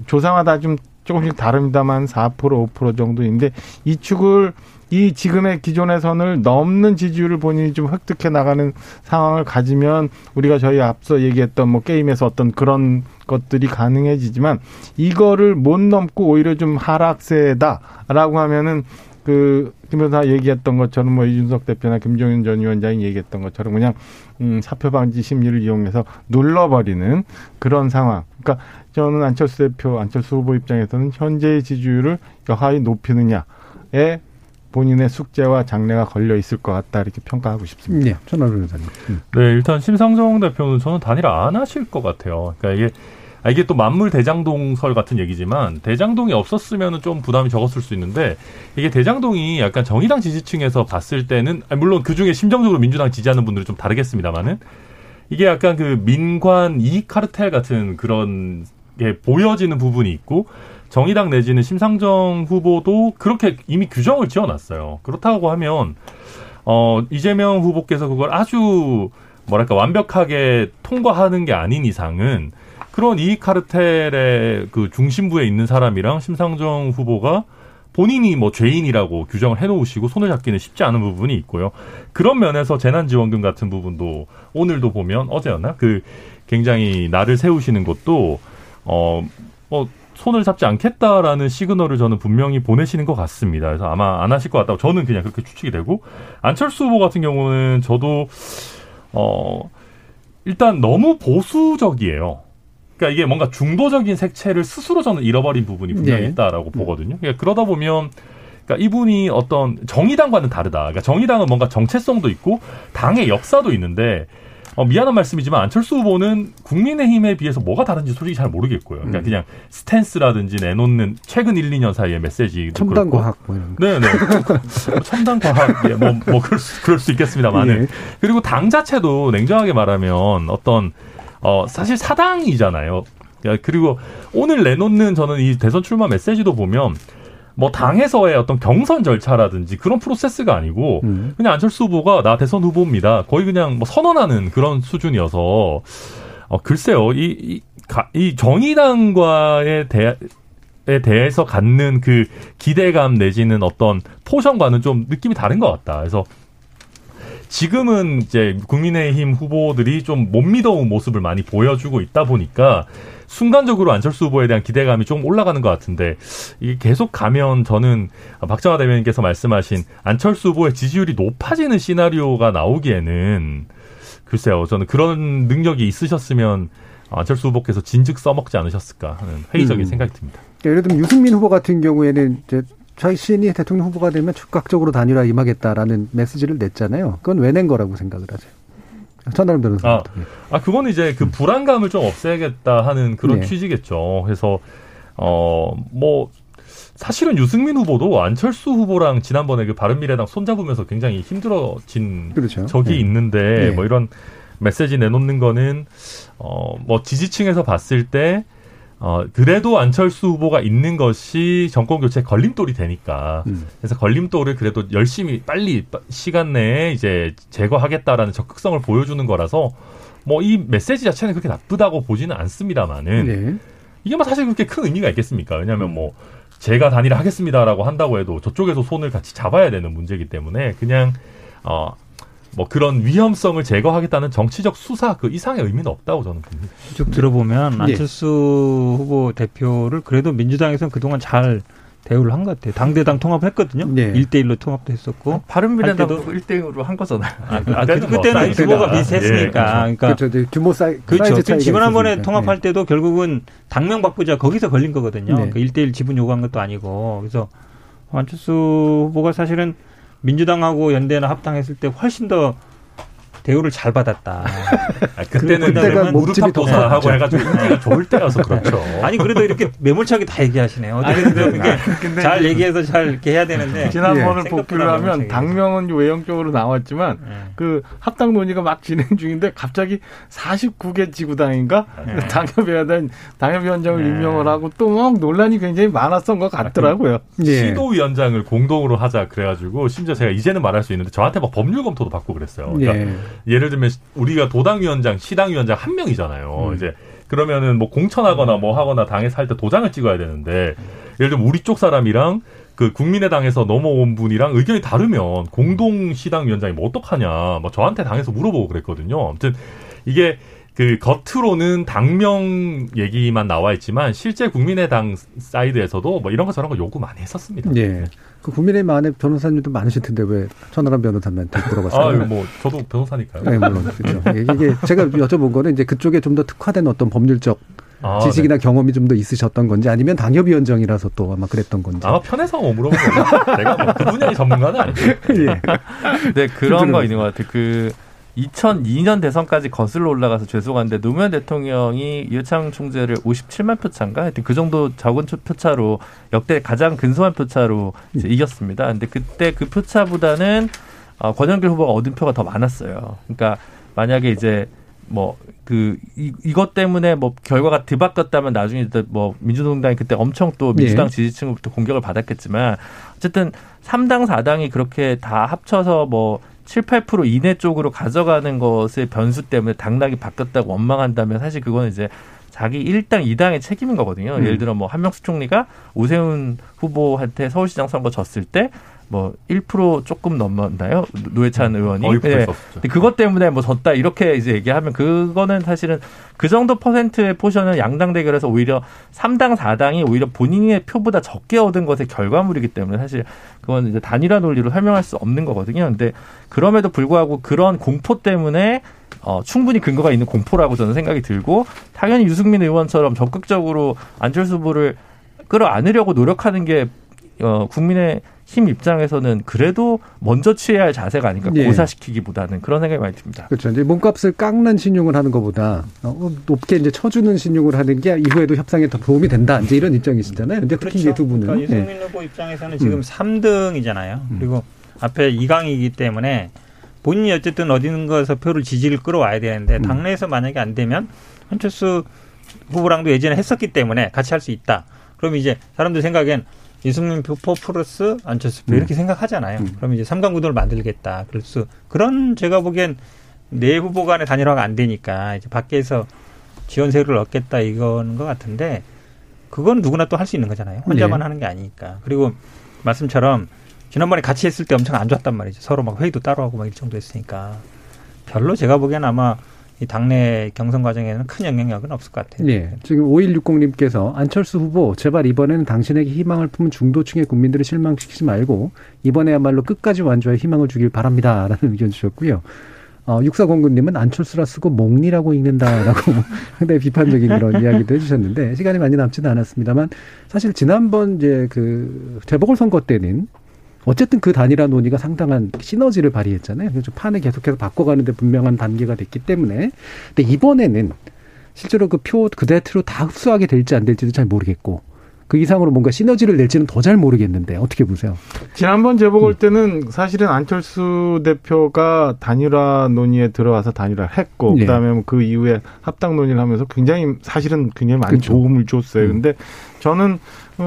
조사마다 좀 조금씩 다릅니다만 4% 5% 정도인데 이 축을 이 지금의 기존의 선을 넘는 지지율을 본인이 좀 획득해 나가는 상황을 가지면 우리가 저희 앞서 얘기했던 뭐 게임에서 어떤 그런 것들이 가능해지지만 이거를 못 넘고 오히려 좀 하락세다라고 하면은 그 김여사 얘기했던 것처럼 뭐 이준석 대표나 김종인 전 위원장이 얘기했던 것처럼 그냥 음, 사표 방지 심리를 이용해서 눌러버리는 그런 상황. 그러니까 저는 안철수 대표, 안철수 후보 입장에서는 현재의 지지율을 여하히 높이느냐에 본인의 숙제와 장래가 걸려 있을 것 같다 이렇게 평가하고 싶습니다. 예. 천하루 변호사님. 음. 네, 일단 심상정 대표는 저는 단일화 안 하실 것 같아요. 그러니까 이게 아, 이게 또 만물 대장동설 같은 얘기지만 대장동이 없었으면 좀 부담이 적었을 수 있는데 이게 대장동이 약간 정의당 지지층에서 봤을 때는 아니, 물론 그 중에 심정적으로 민주당 지지하는 분들은 좀 다르겠습니다만은 이게 약간 그 민관 이익 카르텔 같은 그런 게 보여지는 부분이 있고 정의당 내지는 심상정 후보도 그렇게 이미 규정을 지어놨어요. 그렇다고 하면 어 이재명 후보께서 그걸 아주 뭐랄까 완벽하게 통과하는 게 아닌 이상은 그런 이익 카르텔의 그 중심부에 있는 사람이랑 심상정 후보가 본인이 뭐 죄인이라고 규정을 해놓으시고 손을 잡기는 쉽지 않은 부분이 있고요. 그런 면에서 재난지원금 같은 부분도 오늘도 보면 어제였나 그 굉장히 나를 세우시는 것도 어뭐 손을 잡지 않겠다라는 시그널을 저는 분명히 보내시는 것 같습니다. 그래서 아마 안 하실 것 같다고 저는 그냥 그렇게 추측이 되고 안철수 후보 같은 경우는 저도 어 일단 너무 보수적이에요. 그러니까 이게 뭔가 중도적인 색채를 스스로 저는 잃어버린 부분이 분명히 네. 있다라고 보거든요. 그러니까 그러다 보면 그러니까 이분이 어떤 정의당과는 다르다. 그러니까 정의당은 뭔가 정체성도 있고 당의 역사도 있는데 어, 미안한 말씀이지만 안철수 후보는 국민의힘에 비해서 뭐가 다른지 솔직히 잘 모르겠고요. 그러니까 음. 그냥 스탠스라든지 내놓는 최근 1, 2년 사이의 메시지 첨단 과학 뭐 이런 거. 네네. 첨단 과학, 예, 뭐, 뭐, 그럴 수, 그럴 수 있겠습니다만은. 예. 그리고 당 자체도 냉정하게 말하면 어떤, 어, 사실 사당이잖아요. 야, 그리고 오늘 내놓는 저는 이 대선 출마 메시지도 보면 뭐 당에서의 어떤 경선 절차라든지 그런 프로세스가 아니고 음. 그냥 안철수 후보가 나 대선 후보입니다. 거의 그냥 뭐 선언하는 그런 수준이어서 어 글쎄요 이, 이, 가- 이 정의당과의 대, 에 대해서 갖는 그 기대감 내지는 어떤 포션과는 좀 느낌이 다른 것 같다. 그래서 지금은 이제 국민의힘 후보들이 좀 못 믿어온 모습을 많이 보여주고 있다 보니까 순간적으로 안철수 후보에 대한 기대감이 좀 올라가는 것 같은데 이게 계속 가면 저는 박정화 대변인께서 말씀하신 안철수 후보의 지지율이 높아지는 시나리오가 나오기에는 글쎄요 저는 그런 능력이 있으셨으면 안철수 후보께서 진즉 써먹지 않으셨을까 하는 회의적인 음. 생각이 듭니다. 예를 들면 유승민 후보 같은 경우에는 이제 자신이 대통령 후보가 되면 즉각적으로 단일화 임하겠다라는 메시지를 냈잖아요. 그건 왜 낸 거라고 생각을 하세요? 천하람 변호사님. 아, 아, 그건 이제 그 불안감을 좀 없애야겠다 하는 그런 네. 취지겠죠. 그래서, 어, 뭐, 사실은 유승민 후보도 안철수 후보랑 지난번에 그 바른미래당 손잡으면서 굉장히 힘들어진 그렇죠. 적이 네. 있는데, 네. 뭐 이런 메시지 내놓는 거는, 어, 뭐 지지층에서 봤을 때, 어, 그래도 안철수 후보가 있는 것이 정권 교체 걸림돌이 되니까. 음. 그래서 걸림돌을 그래도 열심히 빨리 빠- 시간 내에 이제 제거하겠다라는 적극성을 보여주는 거라서 뭐 이 메시지 자체는 그렇게 나쁘다고 보지는 않습니다만은 네. 이게 뭐 사실 그렇게 큰 의미가 있겠습니까? 왜냐하면 뭐 제가 단일화 하겠습니다라고 한다고 해도 저쪽에서 손을 같이 잡아야 되는 문제이기 때문에 그냥 어 뭐 그런 위험성을 제거하겠다는 정치적 수사 그 이상의 의미는 없다고 저는 봅니다. 쭉 들어보면 예. 안철수 후보 대표를 그래도 민주당에서는 그동안 잘 대우를 한 것 같아요. 당대당 통합했거든요. 네. 일 1대1로 통합도 했었고. 바른미래당 할 때도- 1대1로 한 거잖아요. 아, 그, 그때는 뭐 그때는 사이즈가- 규모가 예, 비슷했으니까. 그렇죠. 그러니까 그렇죠. 규모 사이, 그렇죠. 사이즈 그 차이가 지난번에 있었으니까. 통합할 네. 때도 결국은 당명 바꾸자 거기서 걸린 거거든요. 네. 그 1대1 지분 요구한 것도 아니고. 그래서 안철수 후보가 사실은 민주당하고 연대나 합당했을 때 훨씬 더 대우를 잘 받았다. 아, 그때는 그때가 그때는 목집이 무릎 더 도사하고 컸죠. 해가지고 인기가 좋을 때여서 그렇죠. 아니 그래도 이렇게 매몰차게 다 얘기하시네요. 어떻게든 이렇게 잘 얘기해서 잘 이렇게 해야 되는데. 지난번을 예. 복귀를 하면 당명은 외형적으로 나왔지만 예. 그 합당 논의가 막 진행 중인데 갑자기 49개 지구당인가 네. 당협위원장 당협위원장을 네. 임명을 하고 또 막 논란이 굉장히 많았던 것 같더라고요. 예. 시도위원장을 공동으로 하자 그래가지고 심지어 제가 이제는 말할 수 있는데 저한테 막 법률 검토도 받고 그랬어요. 그러니까 예. 예를 들면 우리가 도당위원장, 시당위원장 한 명이잖아요. 음. 이제 그러면은 뭐 공천하거나 뭐 하거나 당에서 할 때 도장을 찍어야 되는데 예를 들면 우리 쪽 사람이랑 그 국민의당에서 넘어온 분이랑 의견이 다르면 공동 시당 위원장이 뭐 어떡하냐. 뭐 저한테 당에서 물어보고 그랬거든요. 아무튼 이게 그 겉으로는 당명 얘기만 나와 있지만 실제 국민의당 사이드에서도 뭐 이런 거 저런 거 요구 많이 했었습니다. 예. 그 국민의힘 안에 변호사님도 많으실 텐데 왜 천하람 변호사님한테 물어봤어요? 아, 뭐 저도 변호사니까요. 네, 물론 그렇죠. 이게 제가 여쭤본 거는 이제 그쪽에 좀 더 특화된 어떤 법률적 아, 지식이나 네. 경험이 좀 더 있으셨던 건지 아니면 당협위원장이라서 또 아마 그랬던 건지. 아마 편해서 뭐 물어본 거예요. 제가 뭐 그 분야의 전문가는 아니고. 예. 네, 그런 거 있는 것 같아요. 그 2002년 대선까지 거슬러 올라가서 죄송한데 노무현 대통령이 이회창 총재를 57만 표 차인가 하여튼 그 정도 적은 표- 표차로 역대 가장 근소한 표차로 이제 이겼습니다. 근데 그때 그 표차보다는 어, 권영길 후보가 얻은 표가 더 많았어요. 그러니까 만약에 이제 뭐 그 이것 때문에 뭐 결과가 뒤바뀌었다면 나중에 이제 뭐 민주동당이 그때 엄청 또 민주당 예. 지지층으로부터 공격을 받았겠지만 어쨌든 3당 4당이 그렇게 다 합쳐서 뭐 7, 8% 이내 쪽으로 가져가는 것의 변수 때문에 당락이 바뀌었다고 원망한다면 사실 그거는 이제 자기 일당 이당의 책임인 거거든요. 음. 예를 들어 뭐 한명수 총리가 오세훈 후보한테 서울시장 선거 졌을 때 뭐 1% 조금 넘었나요? 노회찬 의원이. 거의 네. 근데 그것 때문에 뭐 졌다 이렇게 이제 얘기하면 그거는 사실은 그 정도 퍼센트의 포션은 양당 대결에서 오히려 3당 4당이 오히려 본인의 표보다 적게 얻은 것의 결과물이기 때문에 사실 그건 이제 단일화 논리로 설명할 수 없는 거거든요. 근데 그럼에도 불구하고 그런 공포 때문에 어, 충분히 근거가 있는 공포라고 저는 생각이 들고 당연히 유승민 의원처럼 적극적으로 안철수 후보를 끌어안으려고 노력하는 게 어, 국민의 힘 입장에서는 그래도 먼저 취해야 할 자세가 아닌가 예. 고사시키기보다는 그런 생각이 많이 듭니다. 그렇죠. 이제 몸값을 깎는 신용을 하는 것보다 어, 높게 이제 쳐주는 신용을 하는 게 이후에도 협상에 더 도움이 된다. 이제 이런 입장이시잖아요. 근데 특히 이제 두 분은 그러니까 예. 유승민 후보 입장에서는 지금 음. 삼 3등이잖아요. 그리고 앞에 2강이기 때문에 본인이 어쨌든 어딘가에서 표를 지지를 끌어와야 되는데 음. 당내에서 만약에 안 되면 한철수 후보랑도 예전에 했었기 때문에 같이 할 수 있다. 그럼 이제 사람들 생각엔 유승민 표포 플러스 안철수 표 음. 이렇게 생각하잖아요. 음. 그럼 이제 삼강 구도를 만들겠다. 그래서 그런 제가 보기엔 내 후보 간의 단일화가 안 되니까 이제 밖에서 지원 세력을 얻겠다 이거는 것 같은데 그건 누구나 또 할 수 있는 거잖아요. 혼자만 네. 하는 게 아니니까. 그리고 말씀처럼 지난번에 같이 했을 때 엄청 안 좋았단 말이죠. 서로 막 회의도 따로 하고 막이 정도 했으니까 별로 제가 보기엔 아마 이 당내 경선 과정에는 큰 영향력은 없을 것 같아요. 예. 지금 5160님께서 안철수 후보 제발 이번에는 당신에게 희망을 품은 중도층의 국민들을 실망시키지 말고 이번에야말로 끝까지 완주할 희망을 주길 바랍니다라는 의견 주셨고요. 어, 육사공군님은 안철수라 쓰고 몽리라고 읽는다라고 상당히 비판적인 그런 이야기도 해주셨는데 시간이 많이 남지는 않았습니다만 사실 지난번 이제 그 재보궐선거 때는 어쨌든 그 단일화 논의가 상당한 시너지를 발휘했잖아요. 그래서 판을 계속해서 바꿔가는데 분명한 단계가 됐기 때문에. 근데 이번에는 실제로 그 표 그대로 다 흡수하게 될지 안 될지도 잘 모르겠고 그 이상으로 뭔가 시너지를 낼지는 더 잘 모르겠는데 어떻게 보세요? 지난번 재보궐 때는 사실은 안철수 대표가 단일화 논의에 들어와서 단일화를 했고 예. 그다음에 뭐그 이후에 합당 논의를 하면서 굉장히 사실은 굉장히 많이 그렇죠. 도움을 줬어요. 음. 근데 저는 어,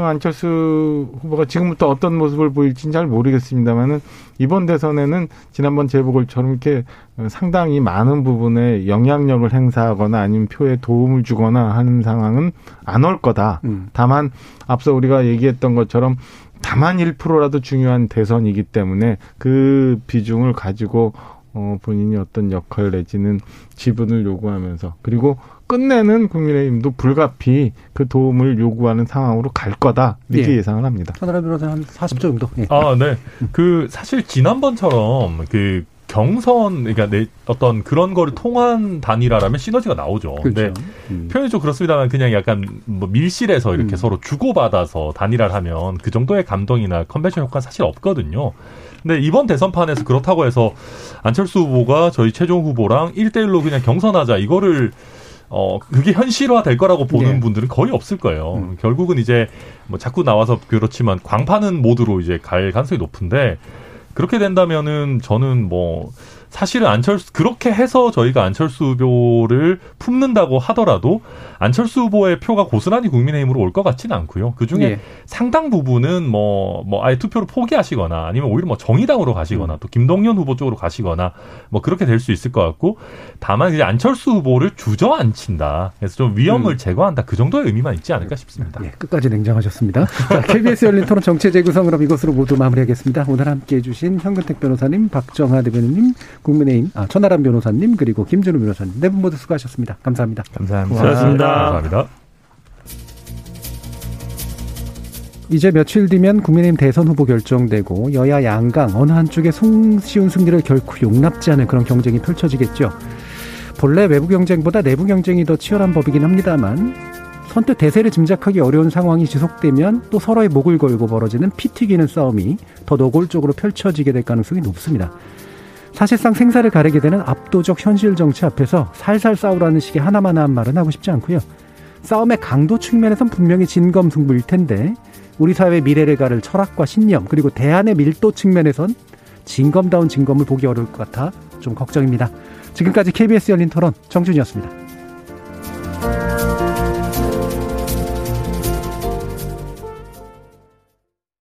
안철수 후보가 지금부터 어떤 모습을 보일지는 잘 모르겠습니다만은 이번 대선에는 지난번 재보궐처럼 이렇게 어, 상당히 많은 부분에 영향력을 행사하거나 아니면 표에 도움을 주거나 하는 상황은 안 올 거다. 음. 다만 앞서 우리가 얘기했던 것처럼 다만 1%라도 중요한 대선이기 때문에 그 비중을 가지고 어 본인이 어떤 역할 내지는 지분을 요구하면서 그리고 끝내는 국민의힘도 불가피 그 도움을 요구하는 상황으로 갈 거다 이렇게 예. 예상을 합니다. 천하람 변호사 한 40조 정도. 예. 아, 네. 그 사실 지난번처럼 그 경선 그러니까 내 어떤 그런 거를 통한 단일화라면 시너지가 나오죠. 그렇죠. 근데 음. 표현이 좀 그렇습니다만 그냥 약간 뭐 밀실에서 이렇게 음. 서로 주고받아서 단일화를 하면 그 정도의 감동이나 컨벤션 효과는 사실 없거든요. 근데 이번 대선판에서 그렇다고 해서 안철수 후보가 저희 최종 후보랑 1대1로 그냥 경선하자 이거를 어 그게 현실화 될 거라고 보는 네. 분들은 거의 없을 거예요. 음. 결국은 이제 뭐 자꾸 나와서 그렇지만 광파는 모드로 이제 갈 가능성이 높은데 그렇게 된다면은 저는 뭐 사실은 안철수 그렇게 해서 저희가 안철수 후보를 품는다고 하더라도 안철수 후보의 표가 고스란히 국민의힘으로 올 것 같지는 않고요. 그 중에 예. 상당 부분은 뭐, 뭐, 아예 투표를 포기하시거나 아니면 오히려 뭐 정의당으로 가시거나 또 김동연 후보 쪽으로 가시거나 뭐 그렇게 될 수 있을 것 같고 다만 이제 안철수 후보를 주저앉힌다. 그래서 좀 위험을 음. 제거한다. 그 정도의 의미만 있지 않을까 싶습니다. 예, 끝까지 냉정하셨습니다. 자, KBS 열린 토론 정체 재구성 그럼 이것으로 모두 마무리하겠습니다. 오늘 함께 해 주신 현근택 변호사님, 박정하 대변인님, 국민의힘, 아, 천하람 변호사님, 그리고 김준우 변호사님. 네 분 모두 수고하셨습니다. 감사합니다. 감사합니다. 고맙습니다. 감사합니다. 이제 며칠 뒤면 국민의힘 대선 후보 결정되고 여야 양강 어느 한쪽의 손쉬운 승리를 결코 용납지 않을 그런 경쟁이 펼쳐지겠죠. 본래 외부 경쟁보다 내부 경쟁이 더 치열한 법이긴 합니다만 선뜻 대세를 짐작하기 어려운 상황이 지속되면 또 서로의 목을 걸고 벌어지는 피 튀기는 싸움이 더 노골적으로 펼쳐지게 될 가능성이 높습니다. 사실상 생사를 가리게 되는 압도적 현실 정치 앞에서 살살 싸우라는 식의 하나만한 말은 하고 싶지 않고요. 싸움의 강도 측면에선 분명히 진검승부일 텐데 우리 사회의 미래를 가를 철학과 신념 그리고 대안의 밀도 측면에선 진검다운 진검을 보기 어려울 것 같아 좀 걱정입니다. 지금까지 KBS 열린 토론 정준이었습니다.